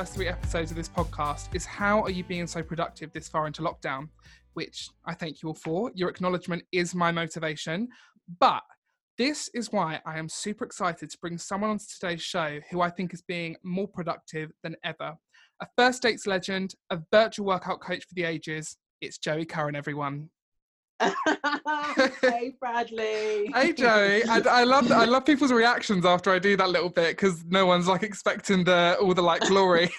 first three episodes of this podcast is how are you being so productive this far into lockdown? Which I thank you all for. Your acknowledgement is my motivation. But this is why I am super excited to bring someone onto today's show who I think is being more productive than ever. A first dates legend, a virtual workout coach for the ages. It's Joey Curran, everyone. hey Bradley. Hey Joey, and I love I love people's reactions after I do that little bit because no one's like expecting the all the like glory.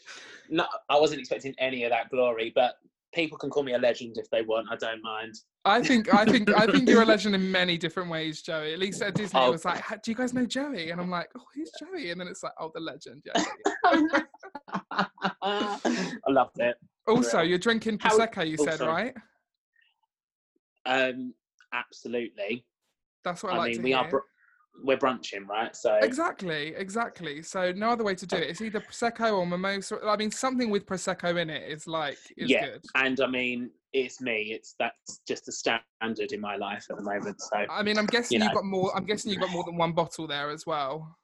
no, I wasn't expecting any of that glory, but people can call me a legend if they want. I don't mind. I think I think I think you're a legend in many different ways, Joey. At least at Disney, oh. it was like, "Do you guys know Joey?" And I'm like, "Oh, who's Joey?" And then it's like, "Oh, the legend." Yeah. I loved it. Also, you're drinking prosecco. You oh, said right? Um, absolutely. That's what I, I like mean. we hear. are. Br- we're brunching, right? So exactly, exactly. So no other way to do it. It's either prosecco or mimosa. I mean, something with prosecco in it is like is yeah. Good. And I mean, it's me. It's that's just a standard in my life at the moment. So I mean, I'm guessing you have got more. I'm guessing you've got more than one bottle there as well.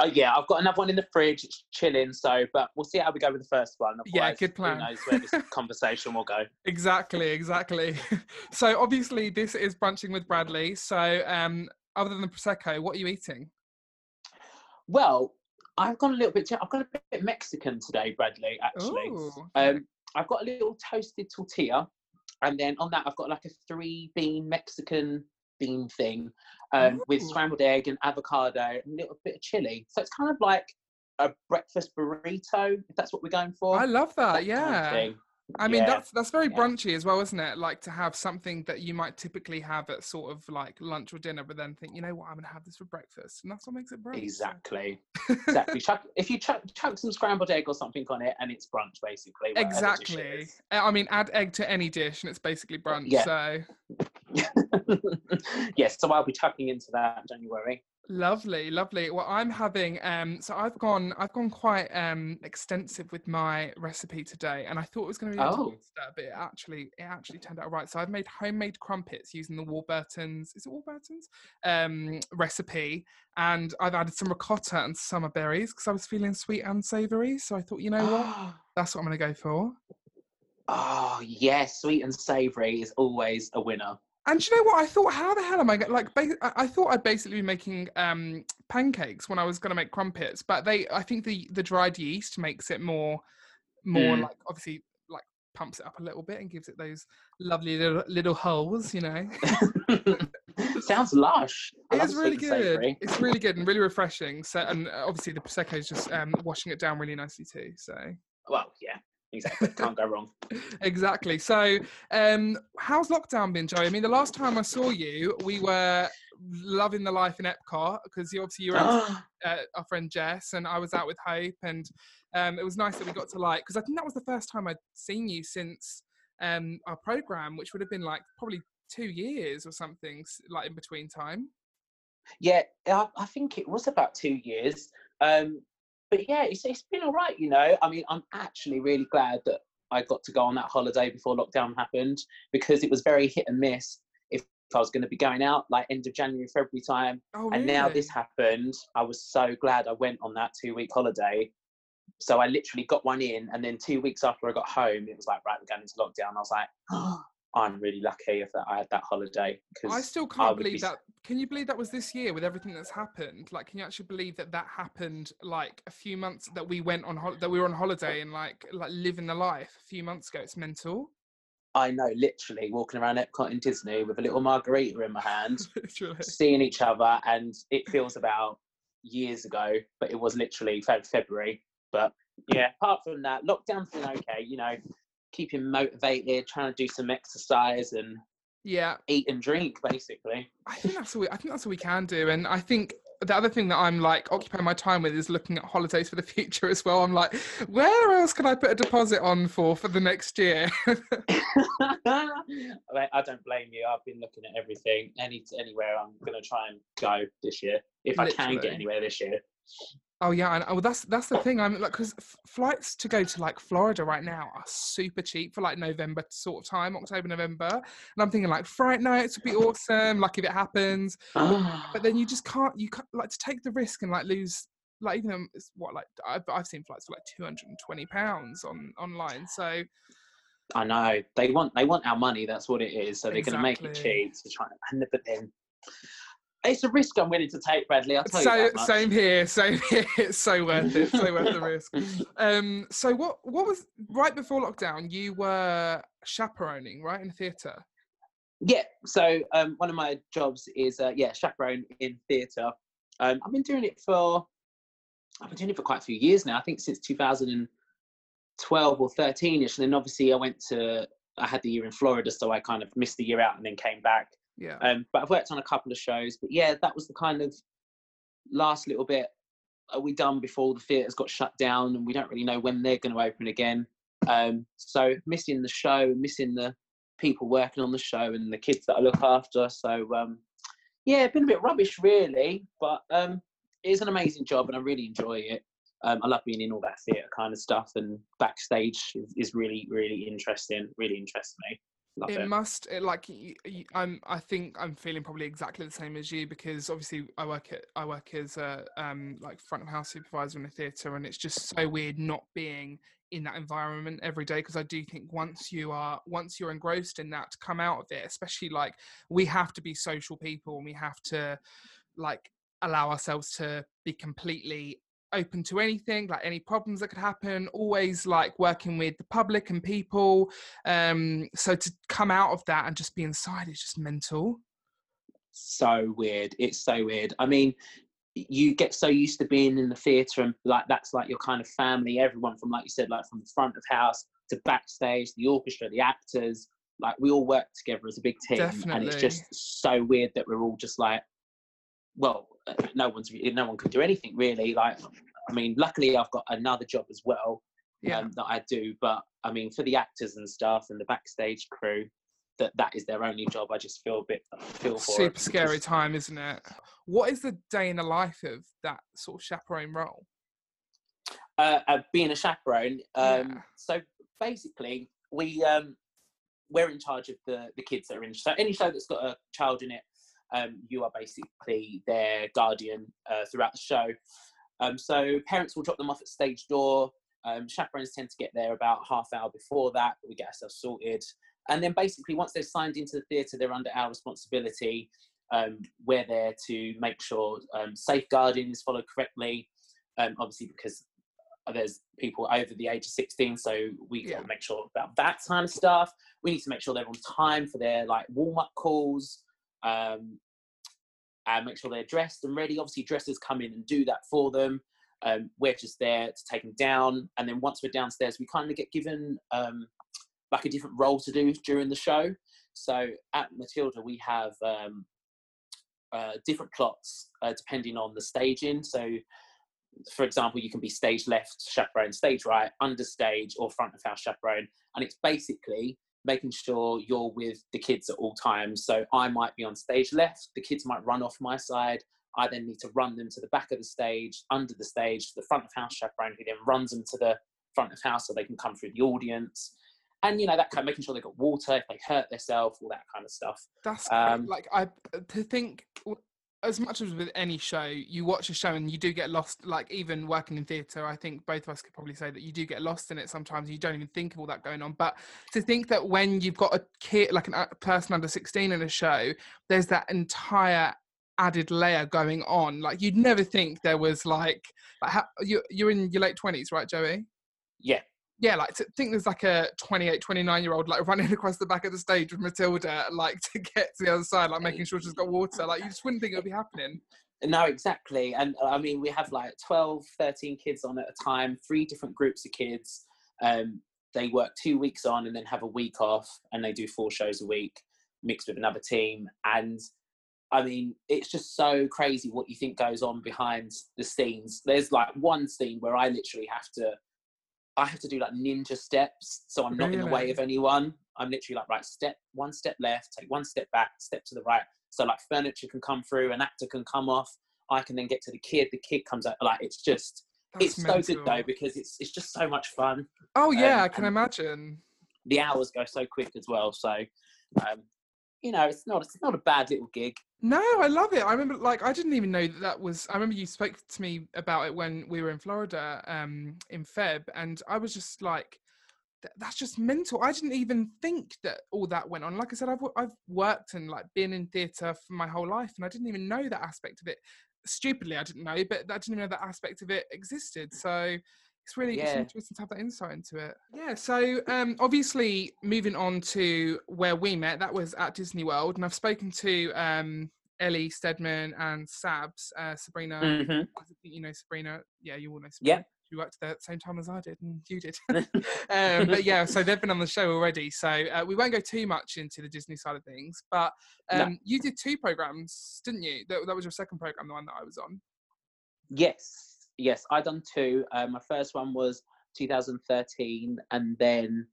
Uh, yeah, I've got another one in the fridge. It's chilling. So, but we'll see how we go with the first one. Otherwise, yeah, good plan. Who knows where this conversation will go? Exactly, exactly. so, obviously, this is brunching with Bradley. So, um, other than the prosecco, what are you eating? Well, I've gone a little bit. I've got a bit Mexican today, Bradley. Actually, Ooh. um, I've got a little toasted tortilla, and then on that, I've got like a three bean Mexican bean thing um, with scrambled egg and avocado and a little bit of chili. So it's kind of like a breakfast burrito, if that's what we're going for. I love that. that yeah. Kind of I mean, yeah. that's that's very yeah. brunchy as well, isn't it? Like to have something that you might typically have at sort of like lunch or dinner, but then think, you know what, I'm gonna have this for breakfast, and that's what makes it brunch. Exactly, exactly. chuck, if you chuck, chuck some scrambled egg or something on it, and it's brunch basically. Exactly. I mean, add egg to any dish, and it's basically uh, brunch. Yeah. So. yes, so I'll be tucking into that January. Lovely, lovely. Well, I'm having um so I've gone I've gone quite um extensive with my recipe today and I thought it was going to be a oh. but it actually it actually turned out right. So I've made homemade crumpets using the Warburton's is it Warburton's um recipe and I've added some ricotta and summer berries because I was feeling sweet and savory. So I thought, you know what? That's what I'm going to go for. Oh, yes, sweet and savory is always a winner. And you know what? I thought, how the hell am I going? Like, I thought I'd basically be making um, pancakes when I was going to make crumpets, but they, I think the the dried yeast makes it more, more mm. like obviously like pumps it up a little bit and gives it those lovely little little holes, you know. Sounds lush. it's really good. It's really good and really refreshing. So, and obviously the prosecco is just um, washing it down really nicely too. So. Well, yeah, exactly. Can't go wrong. exactly. So, um, how's lockdown been, Joey? I mean, the last time I saw you, we were loving the life in Epcot because you obviously you were out with, uh, our friend Jess, and I was out with Hope, and um, it was nice that we got to like because I think that was the first time I'd seen you since um, our program, which would have been like probably two years or something, like in between time. Yeah, I, I think it was about two years. Um, but yeah, it's, it's been all right, you know. I mean, I'm actually really glad that I got to go on that holiday before lockdown happened because it was very hit and miss if I was going to be going out like end of January, February time. Oh, really? and now this happened. I was so glad I went on that two week holiday. So I literally got one in, and then two weeks after I got home, it was like, right, we're going into lockdown. I was like, oh, I'm really lucky if I had that holiday. Because I still can't I believe be... that. Can you believe that was this year with everything that's happened? Like, can you actually believe that that happened like a few months that we went on ho- that we were on holiday and like like living the life a few months ago? It's mental. I know, literally walking around Epcot in Disney with a little margarita in my hand, seeing each other, and it feels about years ago, but it was literally February. But yeah, apart from that, lockdown's been okay. You know, keep him motivated, trying to do some exercise and yeah, eat and drink basically. I think that's what we, I think that's what we can do, and I think the other thing that I'm like occupying my time with is looking at holidays for the future as well. I'm like, where else can I put a deposit on for for the next year? I don't blame you. I've been looking at everything. Any anywhere I'm going to try and go this year if Literally. I can get anywhere this year. Oh yeah, and oh, that's that's the thing. I'm like, because f- flights to go to like Florida right now are super cheap for like November sort of time, October, November, and I'm thinking like Fright Nights would be awesome, like if it happens. but then you just can't, you can't like to take the risk and like lose like even it's what like I've, I've seen flights for like 220 pounds on online. So I know they want they want our money. That's what it is. So they're exactly. going to make it cheap to try and but then it's a risk I'm willing to take, Bradley. I'll tell so, you that Same here, same here. It's so worth it. So worth the risk. Um, so what what was right before lockdown? You were chaperoning, right, in theatre. Yeah. So um, one of my jobs is uh, yeah chaperone in theatre. Um, I've been doing it for I've been doing it for quite a few years now. I think since 2012 or 13ish. And then obviously I went to I had the year in Florida, so I kind of missed the year out and then came back. Yeah. Um, but I've worked on a couple of shows. But yeah, that was the kind of last little bit are we done before the theatres got shut down and we don't really know when they're going to open again. Um, so missing the show, missing the people working on the show and the kids that I look after. So um, yeah, been a bit rubbish really, but um, it is an amazing job and I really enjoy it. Um, I love being in all that theatre kind of stuff and backstage is, is really, really interesting. Really interests me. Love it, it, must it, like I'm. I think I'm feeling probably exactly the same as you because obviously I work at I work as a um like front of house supervisor in a theatre and it's just so weird not being in that environment every day because I do think once you are once you're engrossed in that to come out of it, especially like we have to be social people and we have to like allow ourselves to be completely open to anything like any problems that could happen always like working with the public and people um so to come out of that and just be inside is just mental so weird it's so weird i mean you get so used to being in the theatre and like that's like your kind of family everyone from like you said like from the front of house to backstage the orchestra the actors like we all work together as a big team Definitely. and it's just so weird that we're all just like well, uh, no one's no one can do anything really. Like, I mean, luckily I've got another job as well yeah. um, that I do. But I mean, for the actors and stuff and the backstage crew, that that is their only job. I just feel a bit feel for super scary time, isn't it? What is the day in the life of that sort of chaperone role? Uh, uh, being a chaperone. Um, yeah. So basically, we um, we're in charge of the the kids that are in. So any show that's got a child in it, um, you are basically their guardian uh, throughout the show. Um, so parents will drop them off at stage door. Um, chaperones tend to get there about half hour before that. We get ourselves sorted, and then basically once they're signed into the theatre, they're under our responsibility. Um, we're there to make sure um, safeguarding is followed correctly. Um, obviously, because there's people over the age of 16 so we yeah. make sure about that kind of stuff we need to make sure they're on time for their like warm-up calls um, and make sure they're dressed and ready. Obviously, dressers come in and do that for them. Um, we're just there to take them down, and then once we're downstairs, we kind of get given um, like a different role to do during the show. So at Matilda, we have um, uh, different plots uh, depending on the staging. So, for example, you can be stage left chaperone, stage right, understage, or front of house chaperone, and it's basically making sure you're with the kids at all times. So I might be on stage left, the kids might run off my side. I then need to run them to the back of the stage, under the stage, to the front of house chaperone, who then runs them to the front of house so they can come through the audience. And you know that kind of making sure they got water if they hurt themselves, all that kind of stuff. That's um, like I to think as much as with any show, you watch a show and you do get lost. Like even working in theatre, I think both of us could probably say that you do get lost in it sometimes. You don't even think of all that going on. But to think that when you've got a kid, like a person under sixteen in a show, there's that entire added layer going on. Like you'd never think there was like, like how, you you're in your late twenties, right, Joey? Yeah, yeah, like to think there's like a 28, 29 year old like running across the back of the stage with Matilda, like to get to the other side, like making sure she's got water. Like you just wouldn't think it would be happening. No, exactly. And uh, I mean, we have like 12, 13 kids on at a time, three different groups of kids. Um, they work two weeks on and then have a week off, and they do four shows a week mixed with another team. And I mean, it's just so crazy what you think goes on behind the scenes. There's like one scene where I literally have to I have to do like ninja steps, so I'm not really? in the way of anyone. I'm literally like right step, one step left, take one step back, step to the right. So like furniture can come through, an actor can come off. I can then get to the kid. The kid comes out. Like it's just, That's it's mental. so good though because it's it's just so much fun. Oh yeah, um, I can imagine. The hours go so quick as well. So, um, you know, it's not it's not a bad little gig. No, I love it. I remember, like, I didn't even know that that was. I remember you spoke to me about it when we were in Florida um, in Feb, and I was just like, that's just mental. I didn't even think that all that went on. Like I said, I've I've worked and like been in theatre for my whole life, and I didn't even know that aspect of it. Stupidly, I didn't know, but I didn't even know that aspect of it existed. So it's really yeah. it's interesting to have that insight into it. Yeah. So um, obviously, moving on to where we met, that was at Disney World, and I've spoken to um, Ellie Stedman and Sabs, uh, Sabrina. Mm-hmm. you know Sabrina. Yeah, you all know Sabrina. Yeah. You worked there at the same time as I did, and you did. um, but yeah, so they've been on the show already. So uh, we won't go too much into the Disney side of things. But um, no. you did two programs, didn't you? That, that was your second program, the one that I was on. Yes yes, I done two. Um, my first one was 2013, and then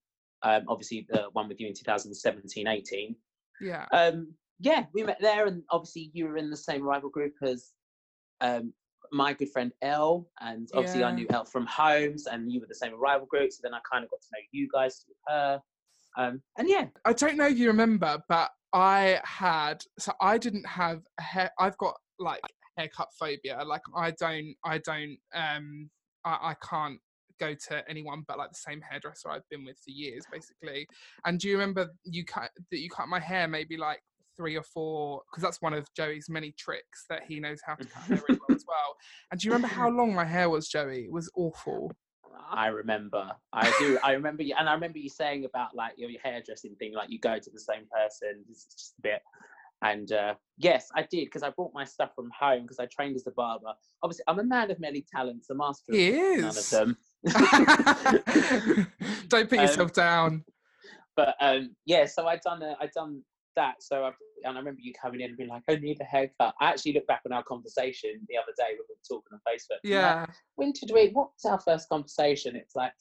um, obviously the one with you in 2017, 18. Yeah. Um, yeah, we met there, and obviously you were in the same rival group as um, my good friend Elle, and obviously yeah. I knew Elle from Holmes, and you were the same rival group. So then I kind of got to know you guys with her. Um, and yeah, I don't know if you remember, but I had so I didn't have a hair. I've got like haircut phobia. Like I don't, I don't, um, I, I can't go to anyone but like the same hairdresser I've been with for years, basically. And do you remember you cut that you cut my hair maybe like three or four because that's one of Joey's many tricks that he knows how to cut hair really well as well. And do you remember how long my hair was, Joey? It was awful. I remember. I do. I remember you, and I remember you saying about like your, your hairdressing thing, like you go to the same person. It's just a bit. And uh, yes, I did because I brought my stuff from home because I trained as a barber. Obviously, I'm a man of many talents, a master of none of them. Don't put yourself um, down. But um, yeah, so I done I done that. So I, and I remember you coming in and being like, "I need a haircut." I actually look back on our conversation the other day when we were talking on Facebook. Yeah. Like, when did we? What's our first conversation? It's like,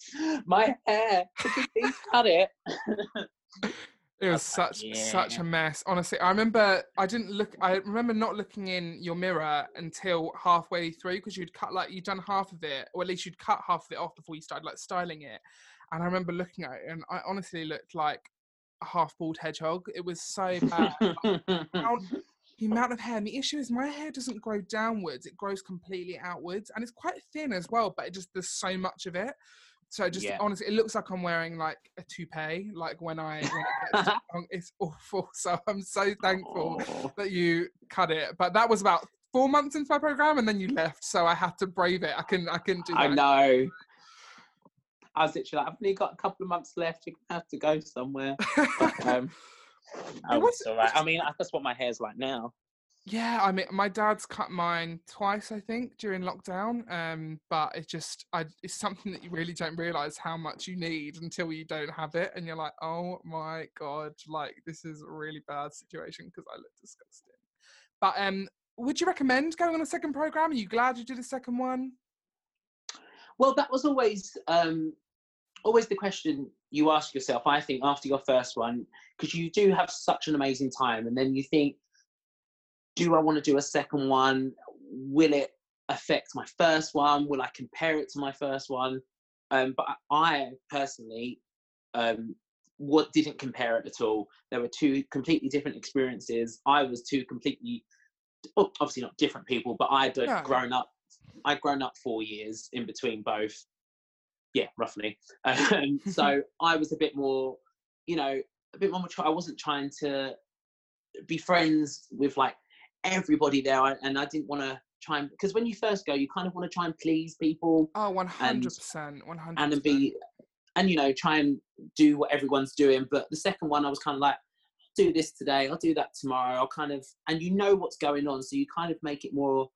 my hair. Could you please cut it? It was such yeah. such a mess. Honestly, I remember I didn't look. I remember not looking in your mirror until halfway through because you'd cut like you'd done half of it, or at least you'd cut half of it off before you started like styling it. And I remember looking at it, and I honestly looked like a half bald hedgehog. It was so bad. the amount of hair. And the issue is my hair doesn't grow downwards; it grows completely outwards, and it's quite thin as well. But it just there's so much of it. So just yeah. honestly, it looks like I'm wearing like a toupee. Like when I, when it long, it's awful. So I'm so thankful oh. that you cut it. But that was about four months into my program, and then you left. So I had to brave it. I can, I can do. That. I know. I was literally like, I've only got a couple of months left. You have to go somewhere. But, um, oh, was, all right. I mean, that's what my hair's like now. Yeah, I mean, my dad's cut mine twice, I think, during lockdown. Um, but it's just, I, it's something that you really don't realize how much you need until you don't have it, and you're like, oh my god, like this is a really bad situation because I look disgusting. But um, would you recommend going on a second program? Are you glad you did a second one? Well, that was always um, always the question you ask yourself. I think after your first one, because you do have such an amazing time, and then you think do I want to do a second one? Will it affect my first one? Will I compare it to my first one? Um, but I personally um, what didn't compare it at all. There were two completely different experiences. I was two completely, oh, obviously not different people, but I'd grown up. I'd grown up four years in between both. Yeah, roughly. Um, so I was a bit more, you know, a bit more mature. I wasn't trying to be friends with like everybody there, and I didn't want to try and because when you first go, you kind of want to try and please people. Oh, one hundred percent, one hundred percent, And be, and you know, try and do what everyone's doing. But the second one, I was kind of like, do this today, I'll do that tomorrow. I'll kind of, and you know what's going on, so you kind of make it more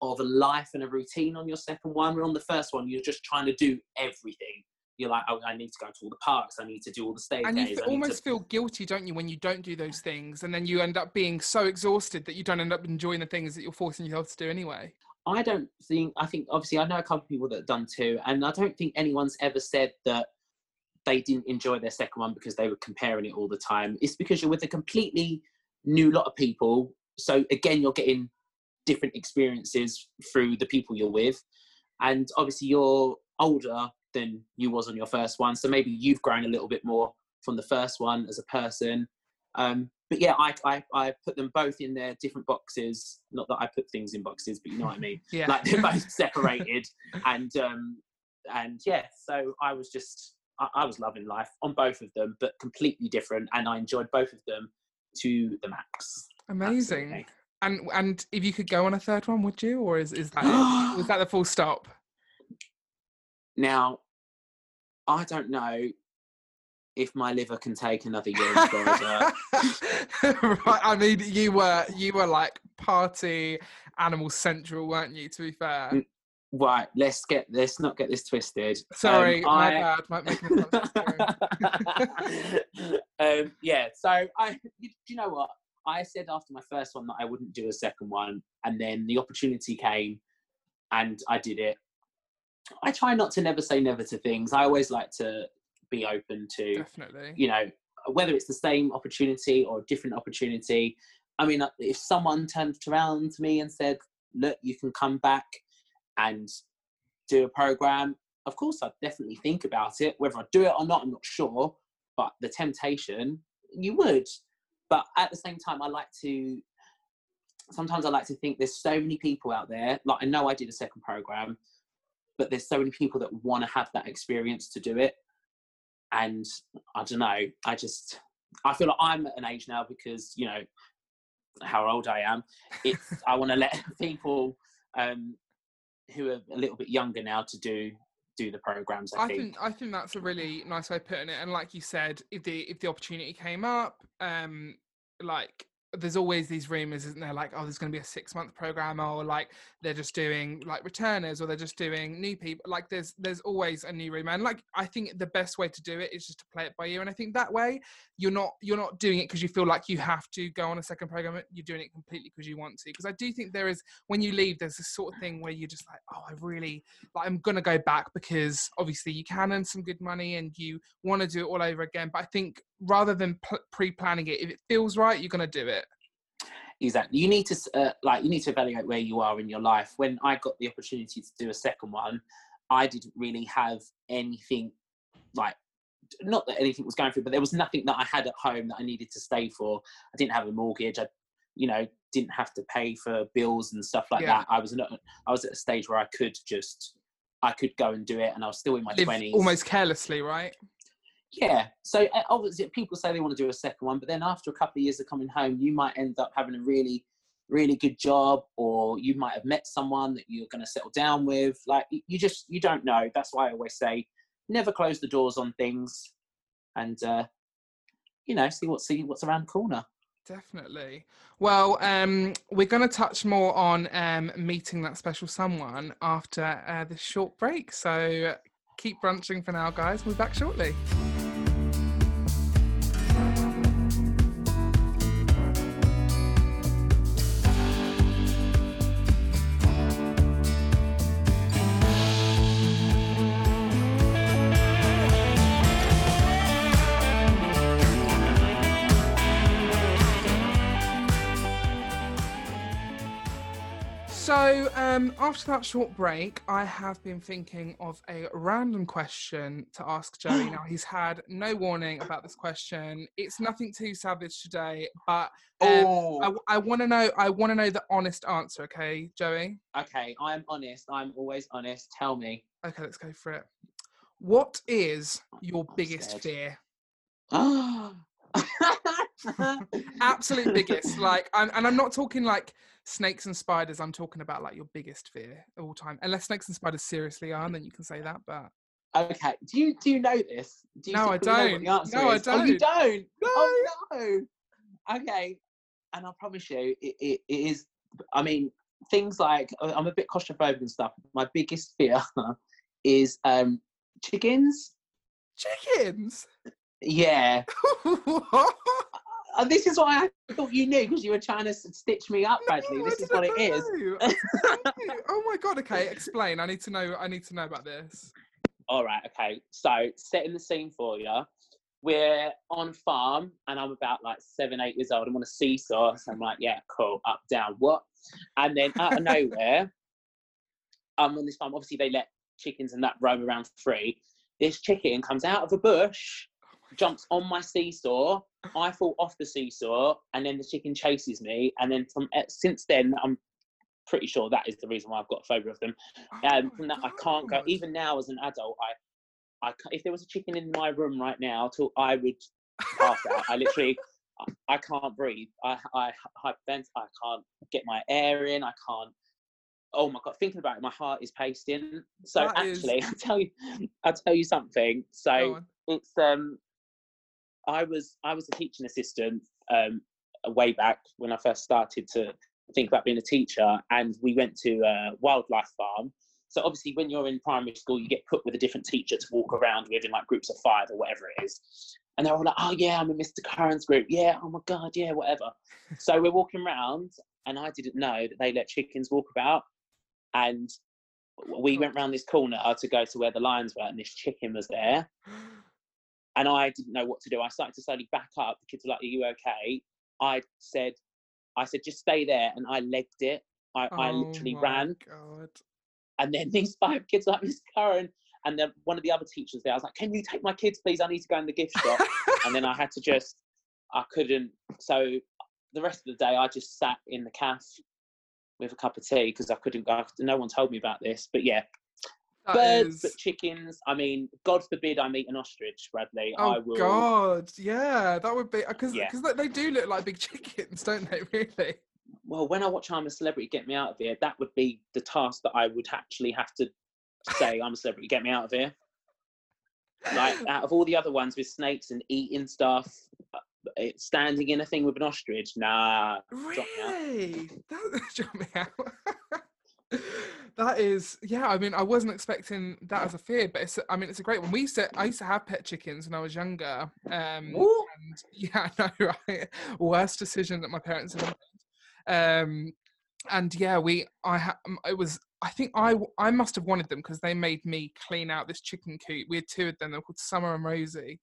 of a life and a routine on your second one. Where on the first one, you're just trying to do everything you're like, oh, I need to go to all the parks. I need to do all the stage and days. you almost to... feel guilty, don't you, when you don't do those things, and then you end up being so exhausted that you don't end up enjoying the things that you're forcing yourself to do anyway. I don't think. I think obviously I know a couple of people that have done two, and I don't think anyone's ever said that they didn't enjoy their second one because they were comparing it all the time. It's because you're with a completely new lot of people. So again, you're getting different experiences through the people you're with, and obviously you're older than you was on your first one. So maybe you've grown a little bit more from the first one as a person. Um, but yeah, I, I I put them both in their different boxes. Not that I put things in boxes, but you know what I mean. yeah. Like they're both separated, and um, and yeah. So I was just I, I was loving life on both of them, but completely different, and I enjoyed both of them to the max. Amazing. Absolutely. And and if you could go on a third one, would you, or is is that is that the full stop? Now, I don't know if my liver can take another year right. I mean, you were you were like party animal central, weren't you? To be fair. Right. Let's get let's not get this twisted. Sorry, um, my I... bad. Might make um, yeah. So I, you, you know what? I said after my first one that I wouldn't do a second one, and then the opportunity came, and I did it. I try not to never say never to things. I always like to be open to definitely. you know whether it's the same opportunity or a different opportunity. I mean uh, if someone turned around to me and said look you can come back and do a program of course i'd definitely think about it. Whether i do it or not i'm not sure. But the temptation you would. But at the same time i like to sometimes i like to think there's so many people out there. Like i know i did a second program but there's so many people that want to have that experience to do it and I don't know. I just I feel like I'm at an age now because you know how old I am. It's I want to let people um, who are a little bit younger now to do do the programs. I, I think. think. I think that's a really nice way of putting it. And like you said, if the if the opportunity came up, um, like there's always these rumors, isn't there? Like, oh, there's going to be a six month program, or like they're just doing like returners, or they're just doing new people. Like, there's there's always a new rumor, and like I think the best way to do it is just to play it by ear. And I think that way you're not you're not doing it because you feel like you have to go on a second program. You're doing it completely because you want to. Because I do think there is when you leave, there's this sort of thing where you're just like, oh, I really like I'm gonna go back because obviously you can earn some good money and you want to do it all over again. But I think rather than p- pre-planning it if it feels right you're going to do it. Exactly. You need to uh, like you need to evaluate where you are in your life. When i got the opportunity to do a second one i didn't really have anything like not that anything was going through but there was nothing that i had at home that i needed to stay for. I didn't have a mortgage. I you know didn't have to pay for bills and stuff like yeah. that. I was not i was at a stage where i could just i could go and do it and i was still in my Live 20s almost carelessly right yeah. So uh, obviously, people say they want to do a second one, but then after a couple of years of coming home, you might end up having a really, really good job, or you might have met someone that you're going to settle down with. Like you just you don't know. That's why I always say, never close the doors on things, and uh, you know, see what see what's around the corner. Definitely. Well, um, we're going to touch more on um, meeting that special someone after uh, this short break. So keep brunching for now, guys. We'll be back shortly. Um, after that short break, I have been thinking of a random question to ask Joey. now, he's had no warning about this question. It's nothing too savage today, but um, oh. I, I want to know. I want to know the honest answer. Okay, Joey. Okay, I'm honest. I'm always honest. Tell me. Okay, let's go for it. What is your I'm biggest scared. fear? Absolute biggest. Like, I'm, and I'm not talking like snakes and spiders, I'm talking about like your biggest fear of all time. Unless snakes and spiders seriously are, and then you can say that. But okay, do you do you know this? Do no, I don't. no, is? I don't. Oh, you don't. No. Oh no. Okay, and I promise you, it, it, it is. I mean, things like I'm a bit claustrophobic and stuff. My biggest fear is um chickens. Chickens. Yeah. And this is why I thought you knew because you were trying to stitch me up, Bradley. No, this is what it is. oh my god! Okay, explain. I need to know. I need to know about this. All right. Okay. So setting the scene for you. We're on farm, and I'm about like seven, eight years old. I'm on a seesaw. So I'm like, yeah, cool. Up, down, what? And then out of nowhere, I'm on this farm. Obviously, they let chickens and that roam around free. This chicken comes out of a bush jumps on my seesaw. I fall off the seesaw, and then the chicken chases me. And then from eh, since then, I'm pretty sure that is the reason why I've got a phobia of them. Um, oh from that, I can't go. Even now, as an adult, I, I, if there was a chicken in my room right now, till I would pass out. I literally, I can't breathe. I, I hypervent. I can't get my air in. I can't. Oh my god! Thinking about it, my heart is pacing. So that actually, is... I'll tell you, I'll tell you something. So it's um, I was I was a teaching assistant um way back when I first started to think about being a teacher, and we went to a wildlife farm. So obviously, when you're in primary school, you get put with a different teacher to walk around with in like groups of five or whatever it is. And they're all like, "Oh yeah, I'm in Mr. Curran's group. Yeah, oh my god, yeah, whatever." so we're walking around, and I didn't know that they let chickens walk about, and we went round this corner to go to where the lions were, and this chicken was there. And I didn't know what to do. I started to slowly back up. The kids were like, Are you okay? I said, I said, just stay there. And I legged it. I, oh I literally ran. God. And then these five kids like Miss Curran. And then one of the other teachers there, I was like, can you take my kids, please? I need to go in the gift shop. and then I had to just, I couldn't. So the rest of the day, I just sat in the cafe with a cup of tea because I couldn't go. No one told me about this. But yeah, that birds, is... chickens. I mean, God forbid I meet an ostrich, Bradley. Oh I will... God, yeah, that would be because yeah. they do look like big chickens, don't they? Really. Well, when I watch I'm a Celebrity, Get Me Out of Here, that would be the task that I would actually have to say, I'm a celebrity, get me out of here. Like out of all the other ones with snakes and eating stuff, uh, standing in a thing with an ostrich, nah. Really? That drop me out. that is yeah i mean i wasn't expecting that as a fear but it's i mean it's a great one. We used to i used to have pet chickens when i was younger um and yeah i know right? Worst decision that my parents have made. Um and yeah we i had um, it was i think i i must have wanted them because they made me clean out this chicken coop. We had two of them they're called summer and rosie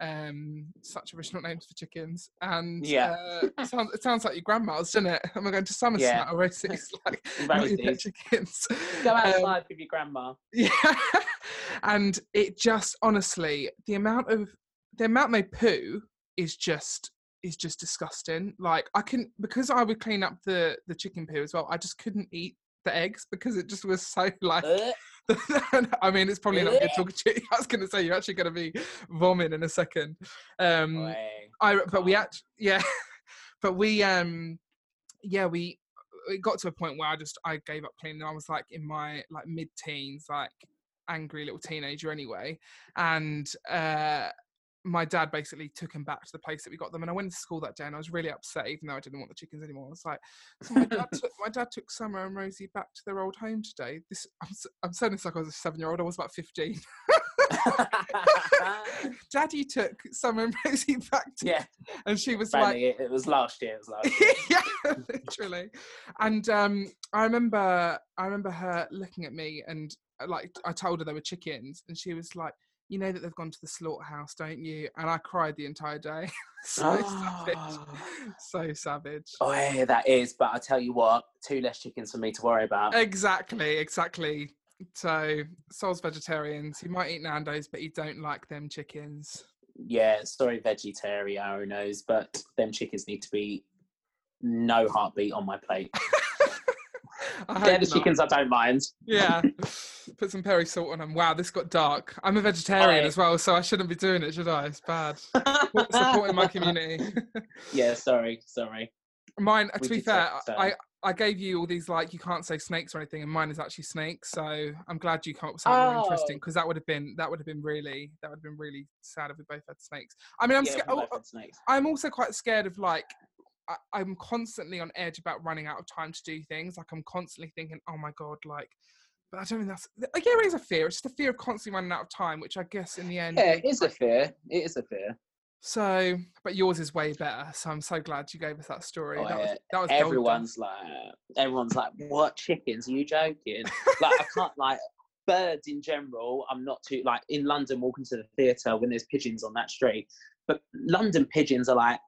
um, such original names for chickens. And yeah, uh, it, sounds, it sounds like your grandma's, doesn't it? Am I going to Somerset yeah. or It's like chickens. Go outside um, with your grandma. Yeah, and it just honestly, the amount of the amount they poo is just is just disgusting. Like I can because I would clean up the the chicken poo as well. I just couldn't eat the eggs because it just was so like. I mean, it's probably not good talking to you. I was going to say you're actually going to be vomiting in a second. Um, I but we actually yeah, but we um yeah we it got to a point where I just I gave up cleaning. I was like in my like mid teens, like angry little teenager anyway, and uh my dad basically took him back to the place that we got them. And I went to school that day and I was really upset, even though I didn't want the chickens anymore. I was like, so my, dad took, my dad took Summer and Rosie back to their old home today. This I'm, I'm saying this like I was a seven year old. I was about 15. Daddy took Summer and Rosie back to yeah, and she was like, it, it was last year. It was last year. yeah, literally. And um, I remember, I remember her looking at me and like I told her they were chickens, and she was like, you know that they've gone to the slaughterhouse, don't you? And I cried the entire day. so oh. savage. Ah. So savage. Oh, yeah, that is. But I tell you what, two less chickens for me to worry about. Exactly, exactly. So, Sol's vegetarians. He might eat Nando's, but he don't like them chickens. Yeah, sorry, vegetarian vegetarianos, but them chickens need to be no heartbeat on my plate. They're the not. chickens I don't mind. Yeah. Put some peri salt on them. Wow, this got dark. I'm a vegetarian as well, so I shouldn't be doing it, should I? It's bad. Supporting my community. yeah, sorry, sorry. Mine, we to be fair, I, I gave you all these like you can't say snakes or anything, and mine is actually snakes. So I'm glad you come up with something oh. more interesting because that would have been that would have been really that would have been really sad if we both had snakes. I mean, I'm yeah, scared. Oh, oh I'm also quite scared of like I, am constantly on edge about running out of time to do things. Like I'm constantly thinking, oh my god, like. But I don't think that's. Like, yeah, it is a fear. It's just a fear of constantly running out of time, which I guess in the end. Yeah, it is a fear. It is a fear. So, but yours is way better. So I'm so glad you gave us that story. Oh, that, was, that was everyone's golden. like, everyone's like, what chickens? Are you joking? like I can't like birds in general. I'm not too like in London walking to the theatre when there's pigeons on that street. But London pigeons are like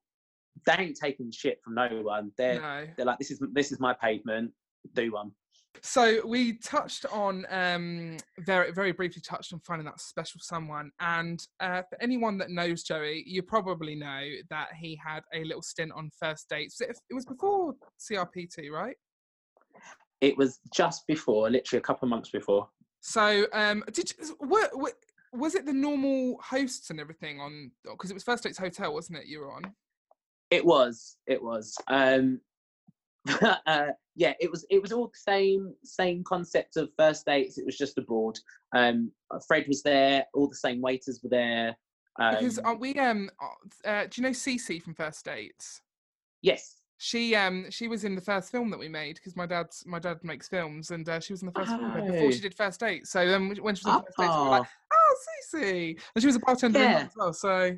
they ain't taking shit from no one. They're no. they're like, this is this is my pavement. Do one. So we touched on um, very very briefly touched on finding that special someone, and uh, for anyone that knows Joey, you probably know that he had a little stint on first dates. It, was before CRPT, right? It was just before, literally a couple of months before. So, um, did you, what, what was it? The normal hosts and everything on because it was First Dates Hotel, wasn't it? You were on. It was. It was. Um, uh, yeah, it was. It was all the same same concept of first dates. It was just abroad. Um, Fred was there. All the same waiters were there. Um, because are we? Um, uh, uh do you know Cece from First Dates? Yes. She um she was in the first film that we made because my dad's my dad makes films and uh, she was in the first oh. film before she did First Date. So um when she was in First Date, we were like, oh Cece, and she was a bartender yeah. as well. So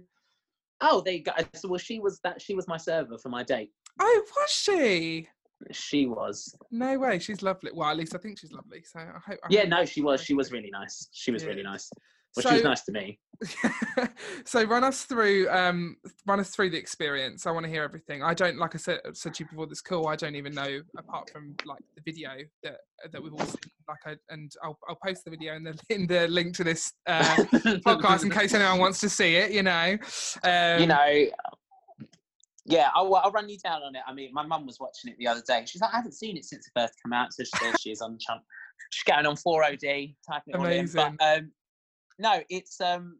oh, there you go. So well, she was that she was my server for my date. Oh, was she? She was. No way. She's lovely. Well, at least I think she's lovely. So I hope. I yeah, hope no, she was. She was really nice. She was yeah. really nice. Well, so, she was nice to me. so run us through um run us through the experience. I want to hear everything. I don't like I said said to you before this call. I don't even know apart from like the video that that we've all seen. Like I and I'll I'll post the video in the in the link to this uh, podcast in case anyone wants to see it. You know. Um, you know. Yeah, I'll, I'll run you down on it. I mean, my mum was watching it the other day. She's like, I haven't seen it since it first came out. So she, she is on chump. She's going on 4OD, typing it Amazing. all in. But um, no, it's um.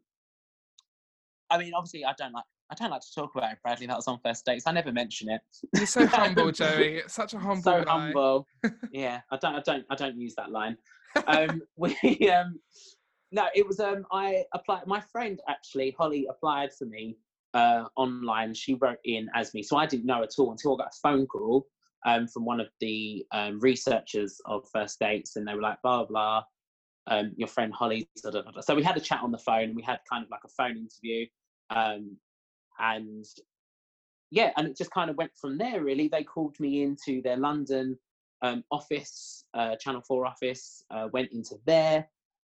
I mean, obviously, I don't like. I don't like to talk about it, Bradley. That was on first dates. I never mention it. You're so humble, Joey. It's Such a humble. So humble. yeah, I don't. I don't. I don't use that line. Um, we um. No, it was um. I applied. My friend actually, Holly, applied for me uh, online. She wrote in as me, so I didn't know at all until I got a phone call um, from one of the um, researchers of first dates, and they were like, blah blah um, your friend Holly. So we had a chat on the phone. and We had kind of like a phone interview, um, and yeah, and it just kind of went from there. Really, they called me into their London um, office, uh, Channel Four office. Uh, went into there,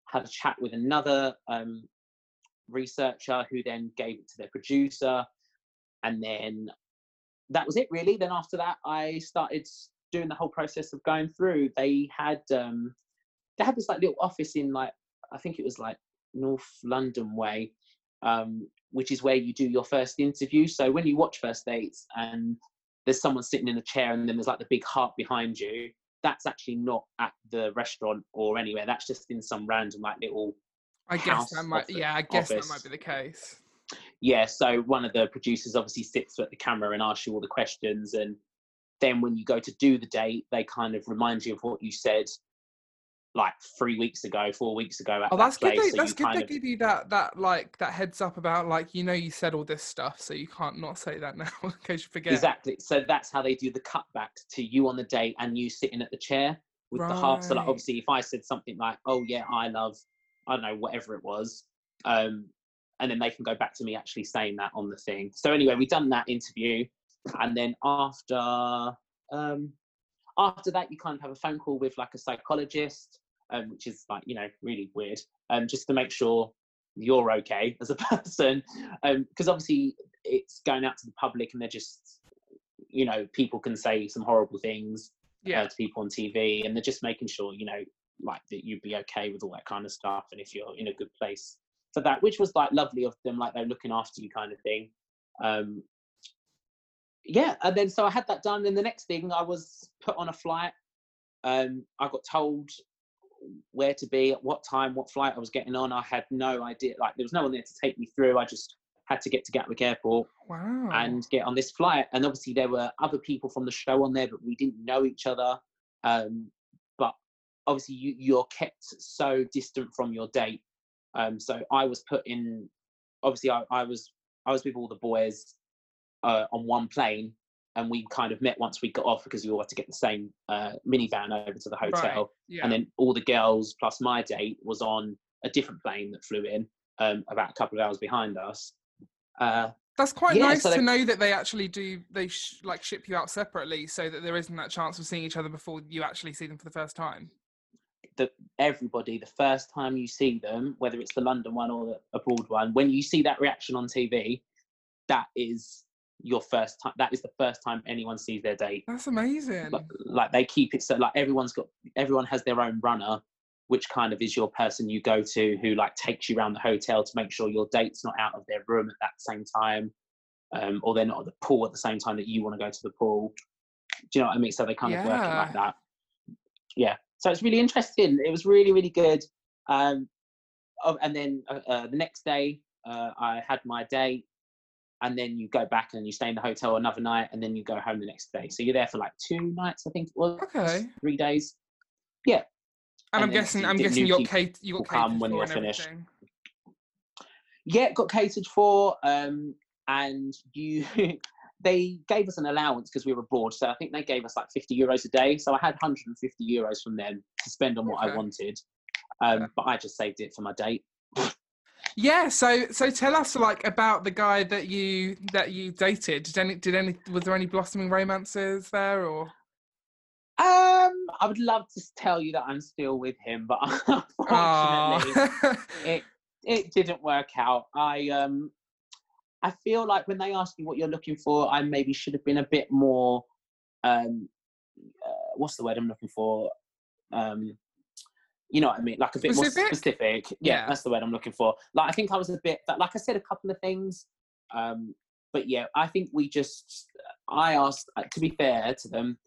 had a chat with another um, researcher who then gave it to their producer, and then that was it. Really. Then after that, I started doing the whole process of going through. They had um, they had this like little office in like I think it was like North London way, um, which is where you do your first interview. So when you watch First Dates and there's someone sitting in a chair and then there's like the big heart behind you, that's actually not at the restaurant or anywhere. That's just in some random like little. I guess that might. Yeah, I guess office. that might be the case. Yeah, so one of the producers obviously sits at the camera and asks you all the questions, and then when you go to do the date, they kind of remind you of what you said like three weeks ago, four weeks ago. oh, that's good. They, so that's good. They of... give you that that like that heads up about like you know you said all this stuff, so you can't not say that now in case you forget. Exactly. So that's how they do the cutback to you on the date and you sitting at the chair with right. the half. So like obviously, if I said something like, "Oh yeah, I love," I don't know, whatever it was, um, and then they can go back to me actually saying that on the thing. So anyway, we done that interview, and then after. Um, after that, you kind of have a phone call with like a psychologist um, which is like you know really weird. Um, just to make sure you're okay as a person, because um, obviously it's going out to the public and they're just you know people can say some horrible things uh, yeah. uh, to people on TV, and they're just making sure you know like that you'd be okay with all that kind of stuff, and if you're in a good place for that, which was like lovely of them, like they're looking after you kind of thing. Um, yeah, and then so I had that done. And the next thing, I was put on a flight. Um, I got told where to be, at what time, what flight I was getting on. I had no idea. Like there was no one there to take me through. I just had to get to Gatwick Airport wow. and get on this flight. And obviously there were other people from the show on there, but we didn't know each other. Um, obviously you, you're kept so distant from your date. Um, so I was put in. Obviously I, I was I was with all the boys uh, on one plane and we kind of met once we got off because we all had to get the same uh, minivan over to the hotel. Right. Yeah. And then all the girls plus my date was on a different plane that flew in um, about a couple of hours behind us. Uh, That's quite yeah, nice so to know that they actually do they sh- like ship you out separately so that there isn't that chance of seeing each other before you actually see them for the first time. That everybody, the first time you see them, whether it's the London one or the abroad one, when you see that reaction on TV, that is your first time. That is the first time anyone sees their date. That's amazing. Like, like they keep it so like everyone's got everyone has their own runner, which kind of is your person you go to who like takes you around the hotel to make sure your date's not out of their room at that same time, um, or they're not at the pool at the same time that you want to go to the pool. Do you know what I mean? So they kind yeah. of work like that. Yeah. So it's really interesting. It was really really good. Um, oh, and then uh, uh, the next day uh, I had my date and then you go back and you stay in the hotel another night and then you go home the next day. So you're there for like two nights i think it was okay. three days. Yeah. And, and i'm guessing i'm guessing you're catered you got catered when you're finished. yeah got catered for um and you they gave us an allowance because we were abroad so i think they gave us like 50 euros a day so i had 150 euros from them to spend on what okay. i wanted um yeah. but i just saved it for my date yeah, so so tell us like about the guy that you that you dated. Did any did any was there any blossoming romances there or? Um, I would love to tell you that I'm still with him, but unfortunately, it it didn't work out. I um, I feel like when they ask you what you're looking for, I maybe should have been a bit more um, uh, what's the word I'm looking for? Um, you know what I mean? Like a bit specific? more specific. Yeah, yeah, that's the word I'm looking for. Like I think I was a bit like I said a couple of things. Um, but yeah, I think we just I asked uh, to be fair to them.